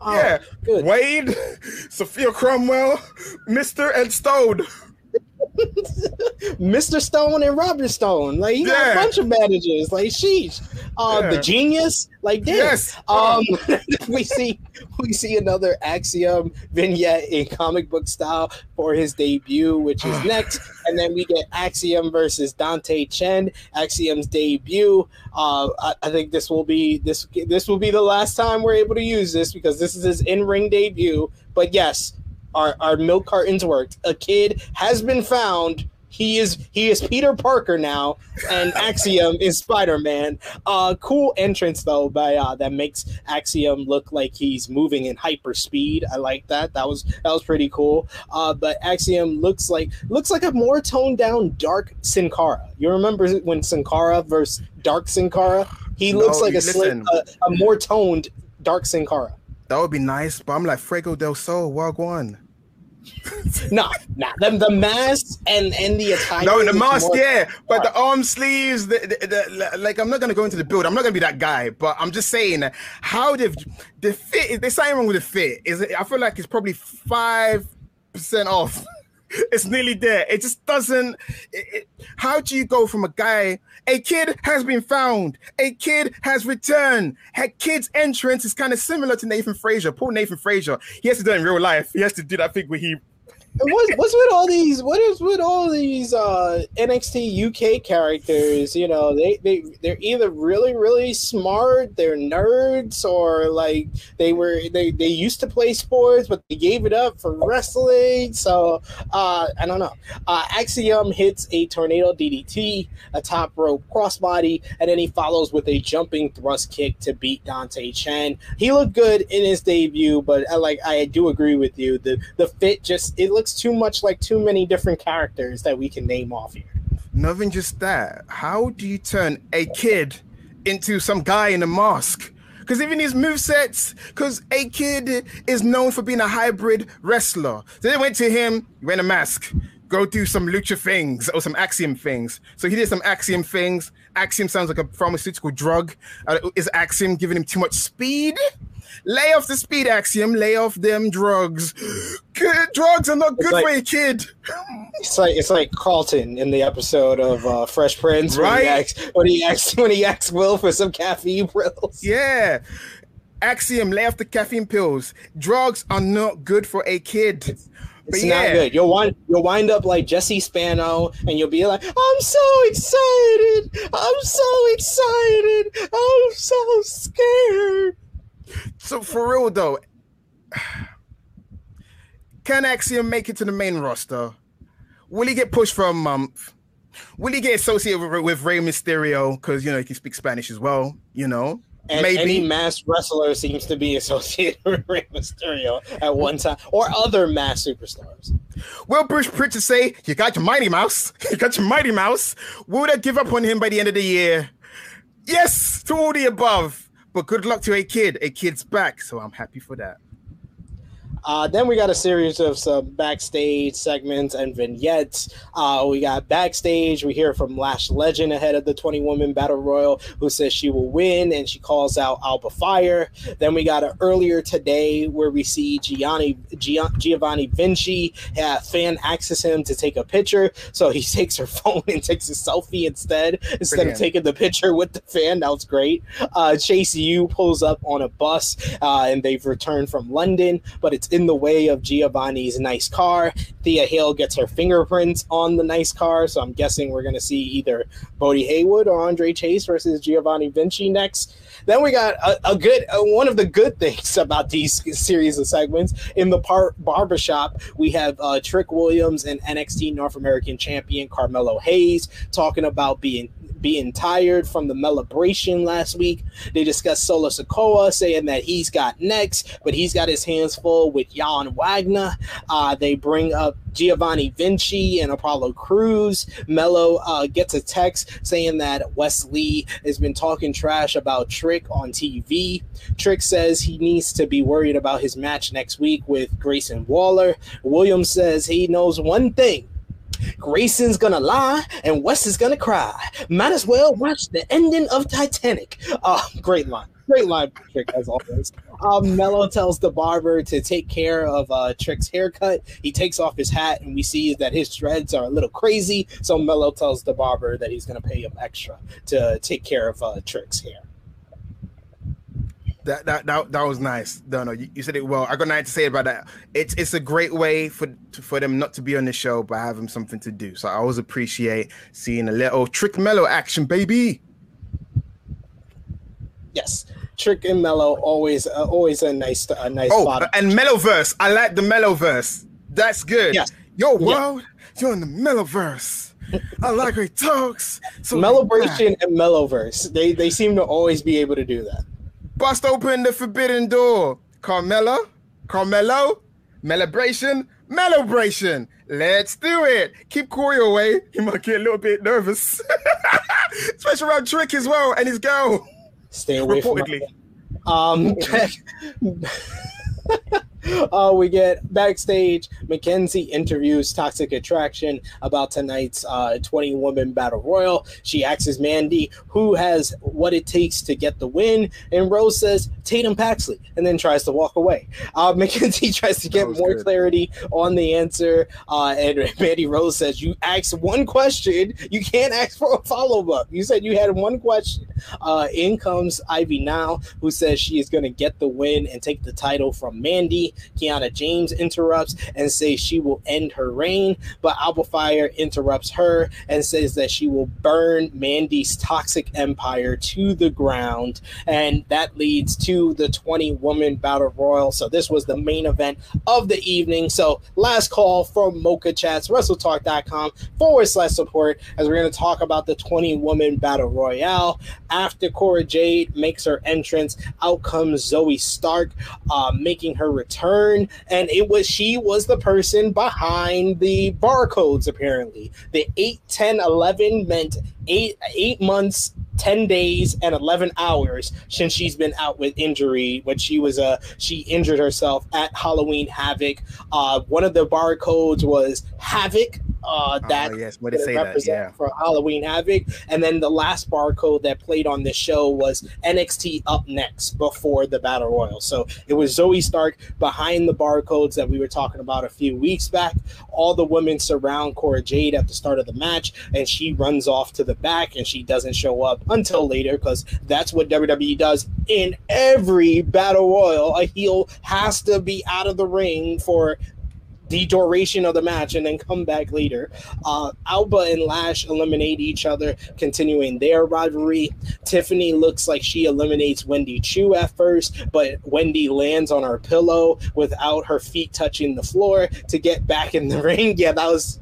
Oh, yeah. Wade, Sophia Cromwell, Mister and Stone. Mr. Stone and Robert Stone. Like he got a bunch of managers. Like sheesh. Uh Yeah. the genius. Like this. Yes. Um we see we see another Axiom vignette in comic book style for his debut, which is next. And then we get Axiom versus Dante Chen, Axiom's debut. Uh I, I think this will be this this will be the last time we're able to use this because this is his in-ring debut. But yes, our, our milk cartons worked. A kid has been found. He is he is Peter Parker now, and Axiom is Spider Man. Uh, cool entrance though, by uh, that makes Axiom look like he's moving in hyper speed. I like that. That was that was pretty cool. Uh, but Axiom looks like looks like a more toned down Dark Sin Cara. You remember when Sin Cara versus Dark Sin Cara? He No, looks like a, slick, a, a more toned Dark Sin Cara. That would be nice, but I'm like Fuego del Sol, Wagwan. Nah, nah. The, the mask and and the attire. No, the mask, yeah, but the arm sleeves, the, the, the, like I'm not gonna go into the build. I'm not gonna be that guy, but I'm just saying how the the fit. There's something wrong with the fit. Is it? I feel like it's probably five percent off. It's nearly there. It just doesn't. It, it, how do you go from a guy? A kid has been found. A kid has returned. A kid's entrance is kind of similar to Nathan Frazer. Poor Nathan Frazer. He has to do it in real life. He has to do that thing where he What's, what's with all these? What is with all these uh, NXT UK characters? You know, they they they're either really really smart, they're nerds, or like they were they they used to play sports, but they gave it up for wrestling. So uh, I don't know. Uh, Axiom hits a tornado DDT, a top rope crossbody, and then he follows with a jumping thrust kick to beat Dante Chen. He looked good in his debut, but I like I do agree with you. The the fit just it looks too much like too many different characters that we can name off here. Nothing just that. How do you turn a kid into some guy in a mask? Because even his movesets, because a kid is known for being a hybrid wrestler. So they went to him, he wear a mask, go do some lucha things or some axiom things. So he did some axiom things. Axiom sounds like a pharmaceutical drug. Uh, is axiom giving him too much speed? Lay off the speed axiom, lay off them drugs. Good drugs are not good like- for a kid. It's like it's like Carlton in the episode of uh, Fresh Prince when he asks when he asks when he asks Will for some caffeine pills. Yeah. Axiom, lay off the caffeine pills. Drugs are not good for a kid. But It's yeah, not good. You'll wind you'll wind up like Jesse Spano, and you'll be like, "I'm so excited! I'm so excited! I'm so scared." So for real though, can Axiom make it to the main roster? Will he get pushed for a month? Will he get associated with, with Rey Mysterio because you know he can speak Spanish as well? You know, And maybe. any masked wrestler seems to be associated with Rey Mysterio at one time, or other masked superstars. Will Bruce Prichard say, You got your Mighty Mouse? You got your Mighty Mouse? Will they give up on him by the end of the year? Yes, to all the above. But good luck to a kid. A kid's back, so I'm happy for that. Uh, then we got a series of some backstage segments and vignettes. Uh, we got backstage. We hear from Lash Legend ahead of the 20 woman battle royal, who says she will win, and she calls out Alba Fyre. Then we got a earlier today where we see Gianni Gia- Giovanni Vinci. Uh, fan asks him to take a picture, so he takes her phone and takes a selfie instead, instead Brilliant. of taking the picture with the fan. That was great. Uh, Chase U pulls up on a bus, uh, and they've returned from London, but it's in the way of Giovanni's nice car. Thea Hale gets her fingerprints on the nice car, so I'm guessing we're going to see either Bodhi Hayward or Andre Chase versus Giovanni Vinci next. Then we got a, a good uh, one of the good things about these series of segments in the par- barbershop. We have uh, Trick Williams and NXT North American Champion Carmelo Hayes talking about being being tired from the celebration last week. They discussed Solo Sikoa saying that he's got next, but he's got his hands full with Von Wagner. Uh, they bring up Giovanni Vinci and Apollo Crews. Melo uh, gets a text saying that Wes Lee has been talking trash about Trick on TV. Trick says he needs to be worried about his match next week with Grayson Waller. Williams says he knows one thing Grayson's gonna lie and Wes is gonna cry. Might as well watch the ending of Titanic. Uh, great line. Great line, Trick, as always. Um, Melo tells the barber to take care of uh, Trick's haircut. He takes off his hat, and we see that his dreads are a little crazy. So Melo tells the barber that he's going to pay him extra to take care of uh, Trick's hair. That, that that that was nice. No, no, you, you said it well. I got nothing to say about that. It's it's a great way for for them not to be on the show, but have them something to do. So I always appreciate seeing a little Trick Melo action, baby. Yes, Trick and Melo always uh, always a nice a nice. Oh, spot. and Melo verse. I like the Melo verse. That's good. Yes. Yo, Yeah. world, you're in the Melo verse. I like he talks. So Melobration and Meloverse. They they seem to always be able to do that. Bust open the forbidden door. Carmelo, Carmelo, Melibration, Melobration. Let's do it. Keep Corey away. He might get a little bit nervous, especially around Trick as well and his girl. Stay away Reportedly. from um uh, we get backstage. Mackenzie interviews Toxic Attraction about tonight's uh, 20 woman battle royal. She asks Mandy who has what it takes to get the win, and Rose says Tatum Paxley, and then tries to walk away. Uh, Mackenzie tries to get more good. clarity on the answer, uh, and Mandy Rose says, "You asked one question, you can't ask for a follow up. You said you had one question." Uh, in comes Ivy now, who says she is going to get the win and take the title from Mandy. Kiana James interrupts and says she will end her reign, but Alba Fyre interrupts her and says that she will burn Mandy's toxic empire to the ground, and that leads to the 20 woman battle royal. So this was the main event of the evening. So last call from Mocha Chats, WrestleTalk.com forward slash support as we're going to talk about the 20 woman battle royale. After Cora Jade makes her entrance, out comes Zoey Stark, uh, making her return, and it was she was the person behind the barcodes. Apparently, the 8, 10, 11 meant eight eight months 10 days and 11 hours since she's been out with injury when she was uh she injured herself at halloween havoc uh one of the barcodes was havoc uh that Ah, yes, what did it say that? Yeah. for halloween havoc and then the last barcode that played on this show was nxt up next before the battle royal so it was zoey stark behind the barcodes that we were talking about a few weeks back all the women surround cora jade at the start of the match and she runs off to the back and she doesn't show up until later because that's what WWE does in every battle royal. A heel has to be out of the ring for the duration of the match and then come back later. Uh, Alba and Lash eliminate each other, continuing their rivalry. Tiffany looks like she eliminates Wendy Choo at first, but Wendy lands on her pillow without her feet touching the floor to get back in the ring. Yeah, that was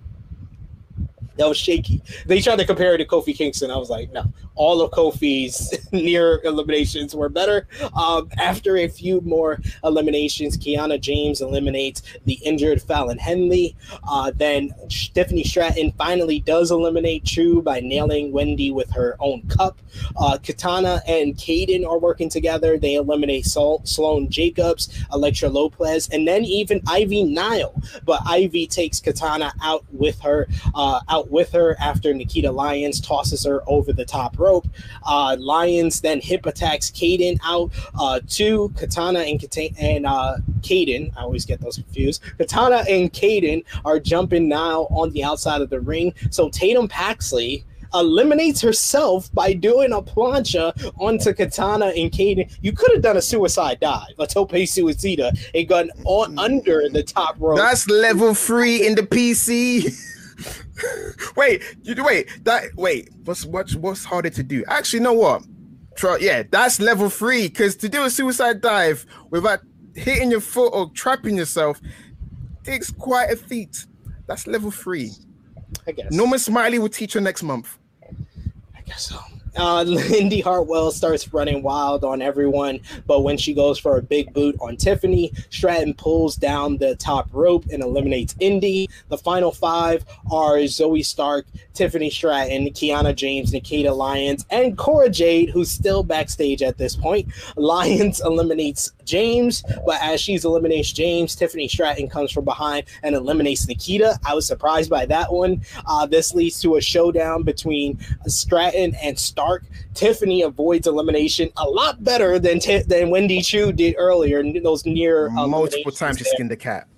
that was shaky. They tried to compare it to Kofi Kingston. I was like, no, all of Kofi's near eliminations were better. Um, after a few more eliminations, Kiana James eliminates the injured Fallon Henley. Uh, then Stephanie Stratton finally does eliminate Choo by nailing Wendy with her own cup. Uh, Katana and Kayden are working together. They eliminate Sol- Sloane Jacobs, Electra Lopez, and then even Ivy Nile. But Ivy takes Katana out with her, uh, out with her after Nikita Lyons tosses her over the top rope. Uh, Lyons then hip attacks Kayden out uh, to Katana and Kata- and uh, Kayden. I always get those confused. Katana and Kayden are jumping now on the outside of the ring. So Tatum Paxley eliminates herself by doing a plancha onto Katana and Kayden. You could have done a suicide dive, a tope suicida, and gone on under the top rope. That's level three in the PC. wait, you wait. That wait. What's what's what's harder to do? Actually, you know what? Try, yeah, that's level three. Because to do a suicide dive without hitting your foot or trapping yourself takes quite a feat. That's level three. I guess. Norman Smiley will teach you next month. I guess so uh, Indi Hartwell starts running wild on everyone, but when she goes for a big boot on Tiffany, Stratton pulls down the top rope and eliminates Indi. The final five are Zoey Stark, Tiffany Stratton, Kiana James, Nikita Lyons, and Cora Jade, who's still backstage at this point. Lyons eliminates James, but as she's eliminates James, Tiffany Stratton comes from behind and eliminates Nikita. I was surprised by that one. Uh, this leads to a showdown between Stratton and Stark. Tiffany avoids elimination a lot better than t- than Wendy Choo did earlier. Those near multiple times she skinned the cat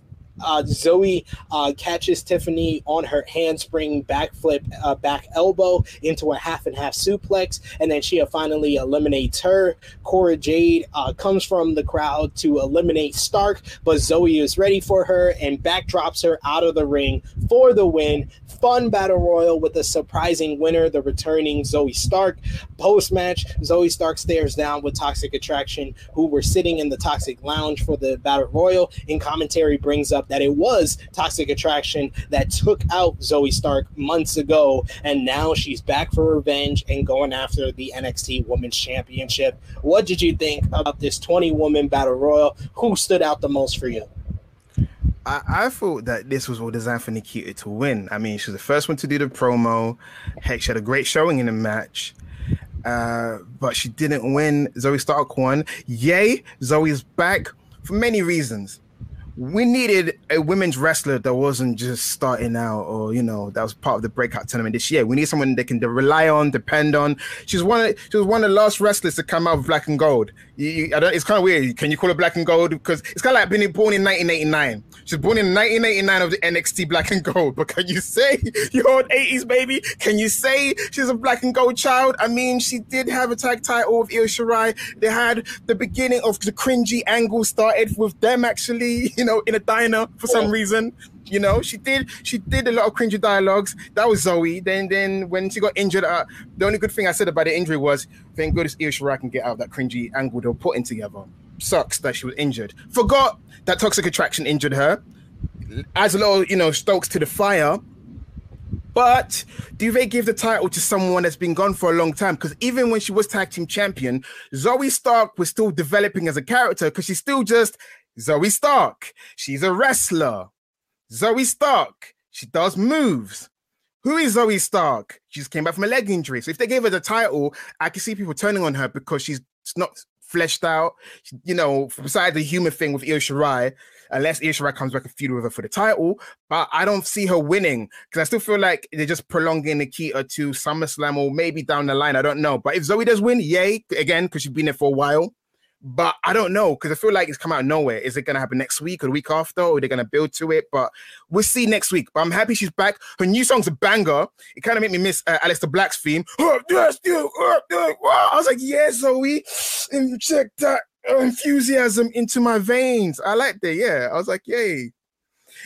uh, Zoey uh, catches Tiffany on her handspring backflip uh, back elbow into a half and half suplex, and then she finally eliminates her. Cora Jade uh, comes from the crowd to eliminate Stark, but Zoey is ready for her and backdrops her out of the ring for the win. Fun battle royal with a surprising winner, the returning Zoey Stark. Post match, Zoey Stark stares down with Toxic Attraction, who were sitting in the Toxic Lounge for the battle royal. And commentary, brings up that it was Toxic Attraction that took out Zoey Stark months ago, and now she's back for revenge and going after the NXT Women's Championship. What did you think about this 20 woman battle royal? Who stood out the most for you? I, I, thought that this was all designed for Nikita to win. I mean, she was the first one to do the promo. Heck, she had a great showing in the match. Uh, but she didn't win. Zoey Stark won. Yay, Zoey's back for many reasons we needed a women's wrestler that wasn't just starting out or you know that was part of the breakout tournament this year. We need someone they can rely on, depend on. She's one. Of, she was one of the last wrestlers to come out of black and gold. You, you, it's kind of weird. Can you call her black and gold? Because it's kind of like being born in 1989. She's born in 1989 of the NXT black and gold. But can you say you're old 80s baby? Can you say she's a black and gold child? I mean, she did have a tag title with Io Shirai. They had the beginning of the cringy angle started with them actually. You know, in a diner for some reason. You know, she did she did a lot of cringy dialogues. That was Zoey. Then then when she got injured, uh, the only good thing I said about the injury was thank goodness Io Shirai can get out of that cringy angle they were putting together. Sucks that she was injured. Forgot that toxic attraction injured her. Adds a little, you know, stokes to the fire. But do they give the title to someone that's been gone for a long time? Because even when she was tag team champion, Zoey Stark was still developing as a character because she's still just Zoey Stark. She's a wrestler. Zoey Stark. She does moves. Who is Zoey Stark? She just came back from a leg injury. So if they gave her the title, I can see people turning on her because she's not fleshed out. You know, besides the human thing with Io Shirai, unless Io Shirai comes back a feud with her for the title. But I don't see her winning because I still feel like they're just prolonging Nikita to SummerSlam or maybe down the line. I don't know. But if Zoey does win, yay! Again, because she's been there for a while. But I don't know because I feel like it's come out of nowhere. Is it going to happen next week or the week after? Or are they going to build to it? But we'll see next week. But I'm happy she's back. Her new song's a banger. It kind of made me miss uh, Aleister Black's theme. Oh, oh, I was like, yeah, Zoey, inject that enthusiasm into my veins. I like that. Yeah, I was like, yay.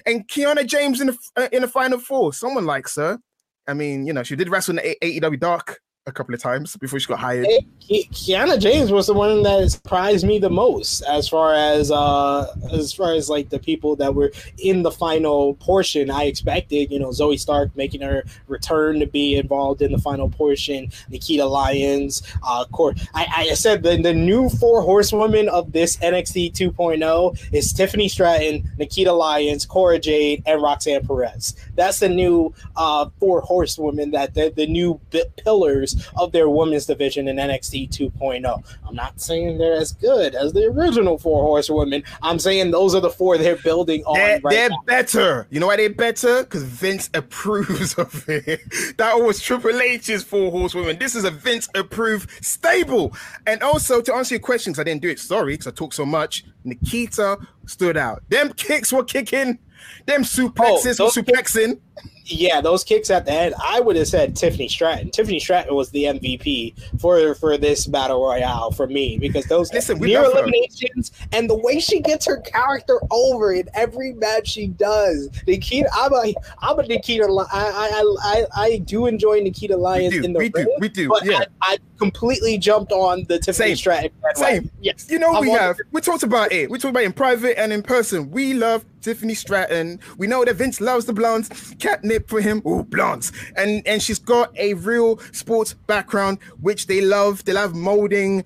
And Kiana James in the uh, in the final four. Someone likes her. I mean, you know, she did wrestle in the AEW Dark a couple of times before she got hired. Kiana James was the one that surprised me the most as far as uh as far as like the people that were in the final portion. I expected, you know, Zoey Stark making her return to be involved in the final portion, Nikita Lyons, uh court. I, I said the, the new four horsewomen of this NXT 2.0 is Tiffany Stratton, Nikita Lyons, Cora Jade, and Roxanne Perez. That's the new uh four horsewomen that the, the new pillars of their women's division in NXT 2.0. I'm not saying they're as good as the original four horsewomen. I'm saying those are the four they're building on. They're, right they're better. You know why they're better? Because Vince approves of it. That was Triple H's four horsewomen. This is a Vince approved stable. And also to answer your questions, I didn't do it. Sorry, because I talked so much. Nikita stood out. Them kicks were kicking. Them oh, suplexes oh, were suplexing. Kicks- yeah, those kicks at the end, I would have said Tiffany Stratton. Tiffany Stratton was the MVP for for this battle royale for me because those Listen, near eliminations and the way she gets her character over in every match she does. Nikita, I'm a I'm a Nikita. I I I, I do enjoy Nikita Lyons do, in the we ring, do, we do. Yeah, I, I, completely jumped on the Tiffany Same. Stratton. Same. Yes, you know I'm we have. The- we talked about it. We talked about it in private and in person. We love Tiffany Stratton. We know that Vince loves the blondes. Catnip for him. Oh, blondes. And and she's got a real sports background, which they love. They love molding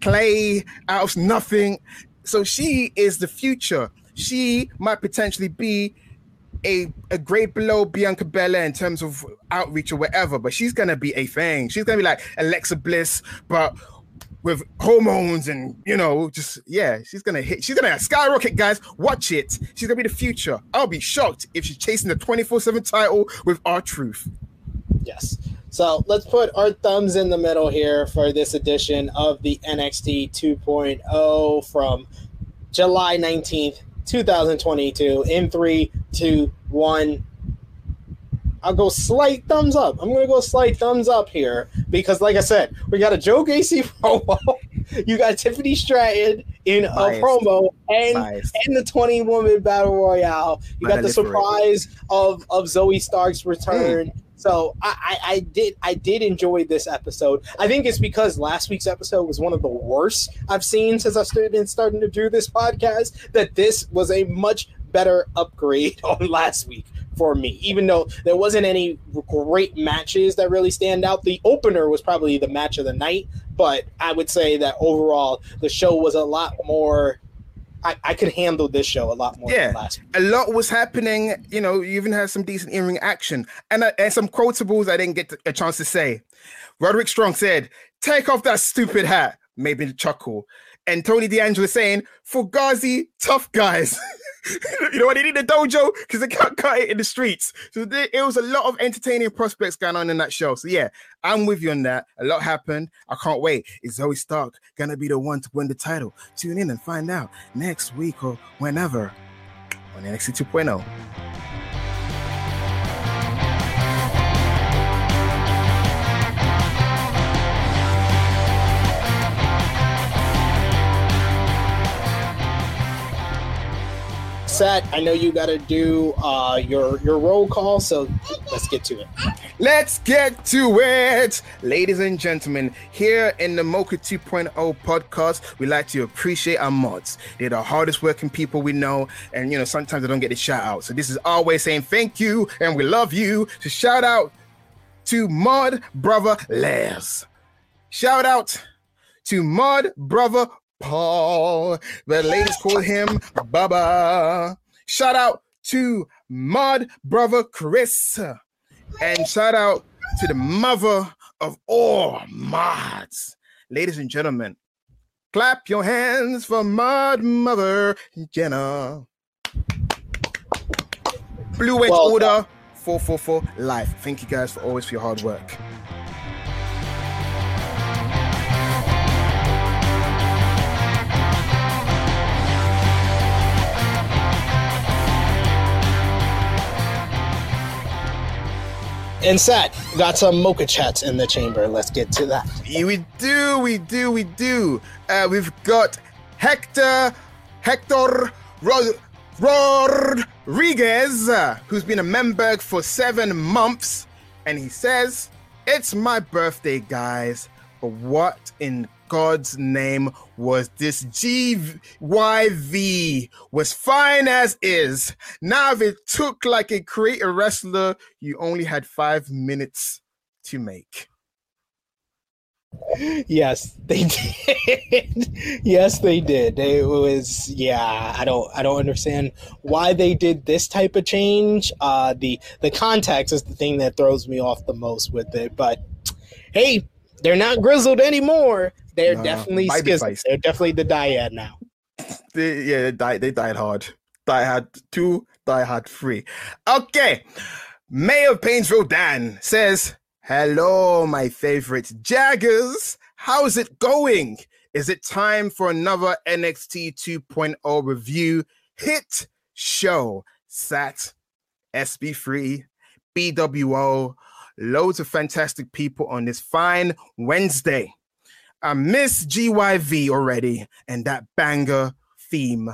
clay out of nothing. So she is the future. She might potentially be a, a grade below Bianca Belair in terms of outreach or whatever, but she's gonna be a thing. She's gonna be like Alexa Bliss, but with hormones and you know, just yeah, she's gonna hit. She's gonna skyrocket, guys. Watch it. She's gonna be the future. I'll be shocked if she's chasing the 24/7 title with R-Truth. Yes. So let's put our thumbs in the middle here for this edition of the NXT 2.0 from July 19th, 2022. In three, two, one. I'll go slight thumbs up. I'm gonna go slight thumbs up here because, like I said, we got a Joe Gacy promo. you got Tiffany Stratton in Biased. a promo and Biased. and the 20 woman battle royale. You got the surprise of of Zoey Stark's return. Mm. So I, I, I, did I did enjoy this episode. I think it's because last week's episode was one of the worst I've seen since I've started starting to do this podcast. That this was a much better upgrade on last week for me. Even though there wasn't any great matches that really stand out, the opener was probably the match of the night. But I would say that overall the show was a lot more I, I could handle this show a lot more. Yeah, a lot was happening. You know, you even had some decent in-ring action and uh, and some quotables I didn't get a chance to say. Roderick Strong said, "Take off that stupid hat." Maybe chuckle. And Tony D'Angelo saying, "Fugazi, tough guys." you know what? They need a dojo because they can't cut it in the streets. So there, it was a lot of entertaining prospects going on in that show. So yeah, I'm with you on that. A lot happened. I can't wait. Is Zoey Stark gonna be the one to win the title? Tune in and find out next week or whenever on NXT 2.0. set. I know you got to do uh, your your roll call, so let's get to it. Let's get to it, ladies and gentlemen. Here in the Mocha 2.0 podcast, we like to appreciate our mods. They're the hardest working people we know, and you know sometimes they don't get the shout out. So this is always saying thank you and we love you. To shout out to Mod Brother Les. Shout out to Mod Brother Paul. The ladies call him Baba. Shout out to Mud Brother Chris. And shout out to the mother of all mods. Ladies and gentlemen, clap your hands for Mud Mother Jenna. Blue Wedge well, Order 444 Life. Thank you guys for always for your hard work. And Sat got some mocha chats in the chamber. Let's get to that. We do, we do, we do. Uh, we've got Hector, Hector Rod- Rodriguez, who's been a member for seven months, and he says, "It's my birthday, guys. But what in God's name was this GYV was fine as is. Now if it took like a creator wrestler, you only had five minutes to make. Yes, they did. yes, they did. It was yeah. I don't I don't understand why they did this type of change. Uh, the the context is the thing that throws me off the most with it. But hey, they're not grizzled anymore. They're no, definitely schism. They're definitely the dyad now. They, yeah, they died. They died hard. Die hard two, die hard three. Okay. Mayor of Painesville Dan says, Hello, my favorite Jaggers. How's it going? Is it time for another NXT 2.0 review hit show? Sat, SB3, BWO, loads of fantastic people on this fine Wednesday. I miss GYV already and that banger theme.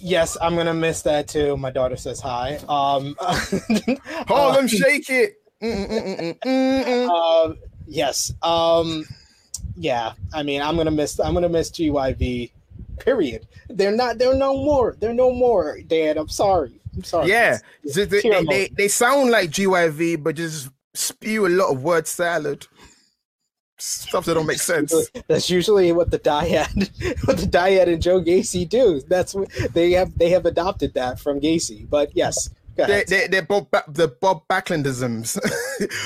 Yes, I'm gonna miss that too. My daughter says hi. Um, Harlem, uh, shake it. Uh, yes. Um, yeah. I mean, I'm gonna miss. I'm gonna miss GYV Period. They're not. They're no more. They're no more. Dad, I'm sorry. I'm sorry. Yeah, It's- they, it's they, tear they, they sound like GYV, but just spew a lot of word salad. Stuff that don't make sense. That's usually what the dyad, what the dyad and Joe Gacy do. That's what they have. They have adopted that from Gacy. But yes, They, they, they're Bob, ba- the Bob Backlundisms.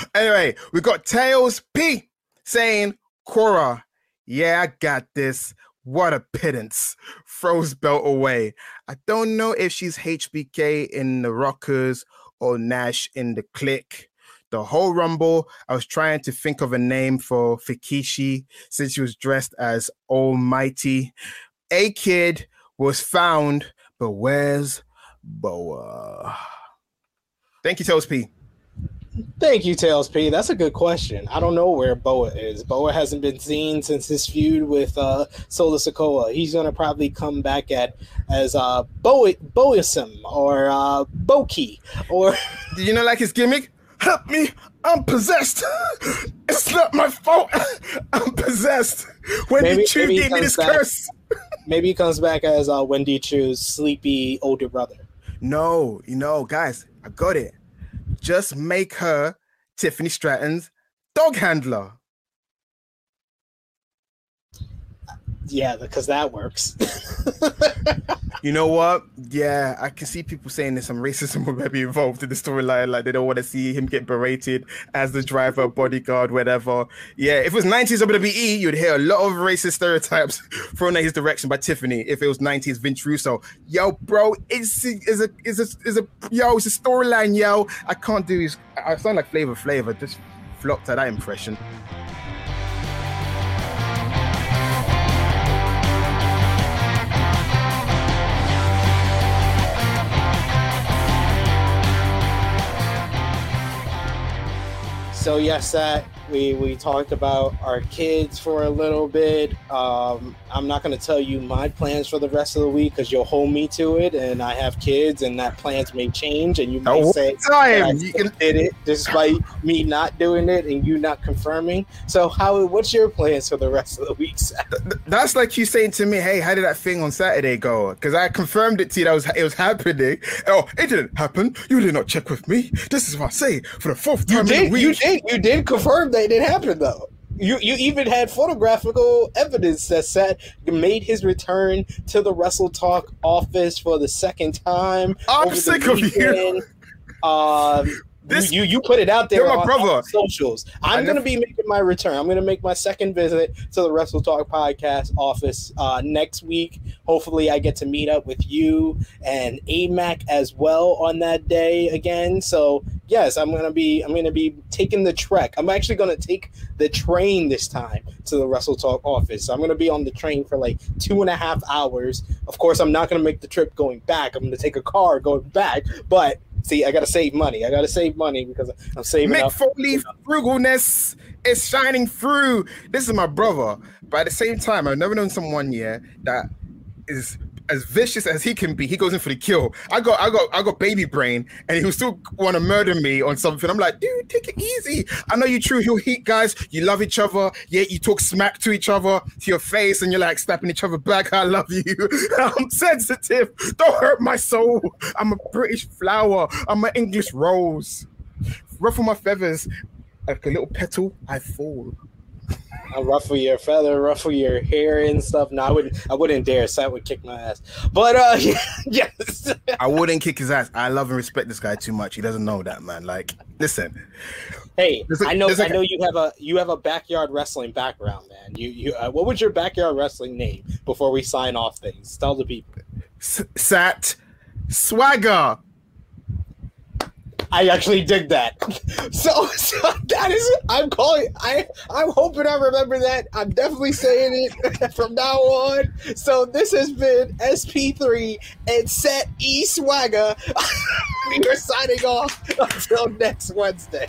anyway, we got Tails P saying, Cora, yeah, I got this. What a pittance. Throws belt away. I don't know if she's HBK in the Rockers or Nash in the Kliq. The whole Rumble, I was trying to think of a name for Fikishi since she was dressed as Almighty. A Kid was found, but where's Boa? Thank you, Tails P. Thank you, Tails P. That's a good question. I don't know where Boa is. Boa hasn't been seen since his feud with uh, Solo Sikoa. He's gonna probably come back at as uh, Bo Boism or uh, Boki or Do you know like his gimmick? Help me, I'm possessed. It's not my fault. I'm possessed. When Maybe- did you maybe he give me this back- curse? maybe he comes back as uh, Wendy Choo's sleepy older brother. No, you know, guys, I got it. Just make her Tiffany Stratton's dog handler. Yeah, because that works. You know what? Yeah, I can see people saying there's some racism will be involved in the storyline. Like they don't want to see him get berated as the driver, bodyguard, whatever. Yeah, if it was 90s WWE, you'd hear a lot of racist stereotypes thrown at his direction by Tiffany. If it was 90s Vince Russo, yo, bro, it's is a is a is a yo, it's a storyline, yo. I can't do his. I sound like Flavor Flavor. Just flopped at that impression. So yes, that we we talked about our kids for a little bit. Um, I'm not going to tell you my plans for the rest of the week because you'll hold me to it, and I have kids, and that plans may change, and you may Oh, say time. You can- did it despite me not doing it and you not confirming. So how? What's your plans for the rest of the week? That's like you saying to me, "Hey, how did that thing on Saturday go?" Because I confirmed it to you that was it was happening. Oh, it didn't happen. You did not check with me. This is what I say for the fourth You time in a did. week. You did. You did confirm that it didn't happen though. You you even had photographical evidence that said made his return to the Wrestle Talk office for the second time. I'm sick of you. Um, This- you, you put it out there my on, brother. on socials. I'm gonna be making my return. I'm gonna make my second visit to the Wrestle Talk podcast office uh, next week. Hopefully, I get to meet up with you and AMAC as well on that day again. So yes, I'm gonna be I'm gonna be taking the trek. I'm actually gonna take the train this time to the Wrestle Talk office. So I'm gonna be on the train for like two and a half hours. Of course, I'm not gonna make the trip going back. I'm gonna take a car going back, but see, I gotta save money. I gotta save money because I'm saving Mick up. Foley frugalness is shining through. This is my brother, but at the same time, I've never known someone yeah that is as vicious as he can be. He goes in for the kill. I got, I got, I got baby brain, and he will still want to murder me on something. I'm like, dude, take it easy. I know you true heel heat guys. You love each other. Yeah, you talk smack to each other to your face, and you're like snapping each other back. I love you. I'm sensitive. Don't hurt my soul. I'm a British flower. I'm an English rose. Ruffle my feathers like a little petal. I fall. I ruffle your feather, ruffle your hair and stuff. No, I wouldn't. I wouldn't dare. Sat would kick my ass. But uh, yes. I wouldn't kick his ass. I love and respect this guy too much. He doesn't know that, man. Like, listen, hey, I know. I know you have a you have a backyard wrestling background, man. You you. Uh, what was your backyard wrestling name before we sign off things? Tell the people. S- Sat Swagger. I actually dig that. So, so that is I'm calling I I'm hoping I remember that. I'm definitely saying it from now on. So this has been SP3 and Set E Swagger. we are signing off until next Wednesday.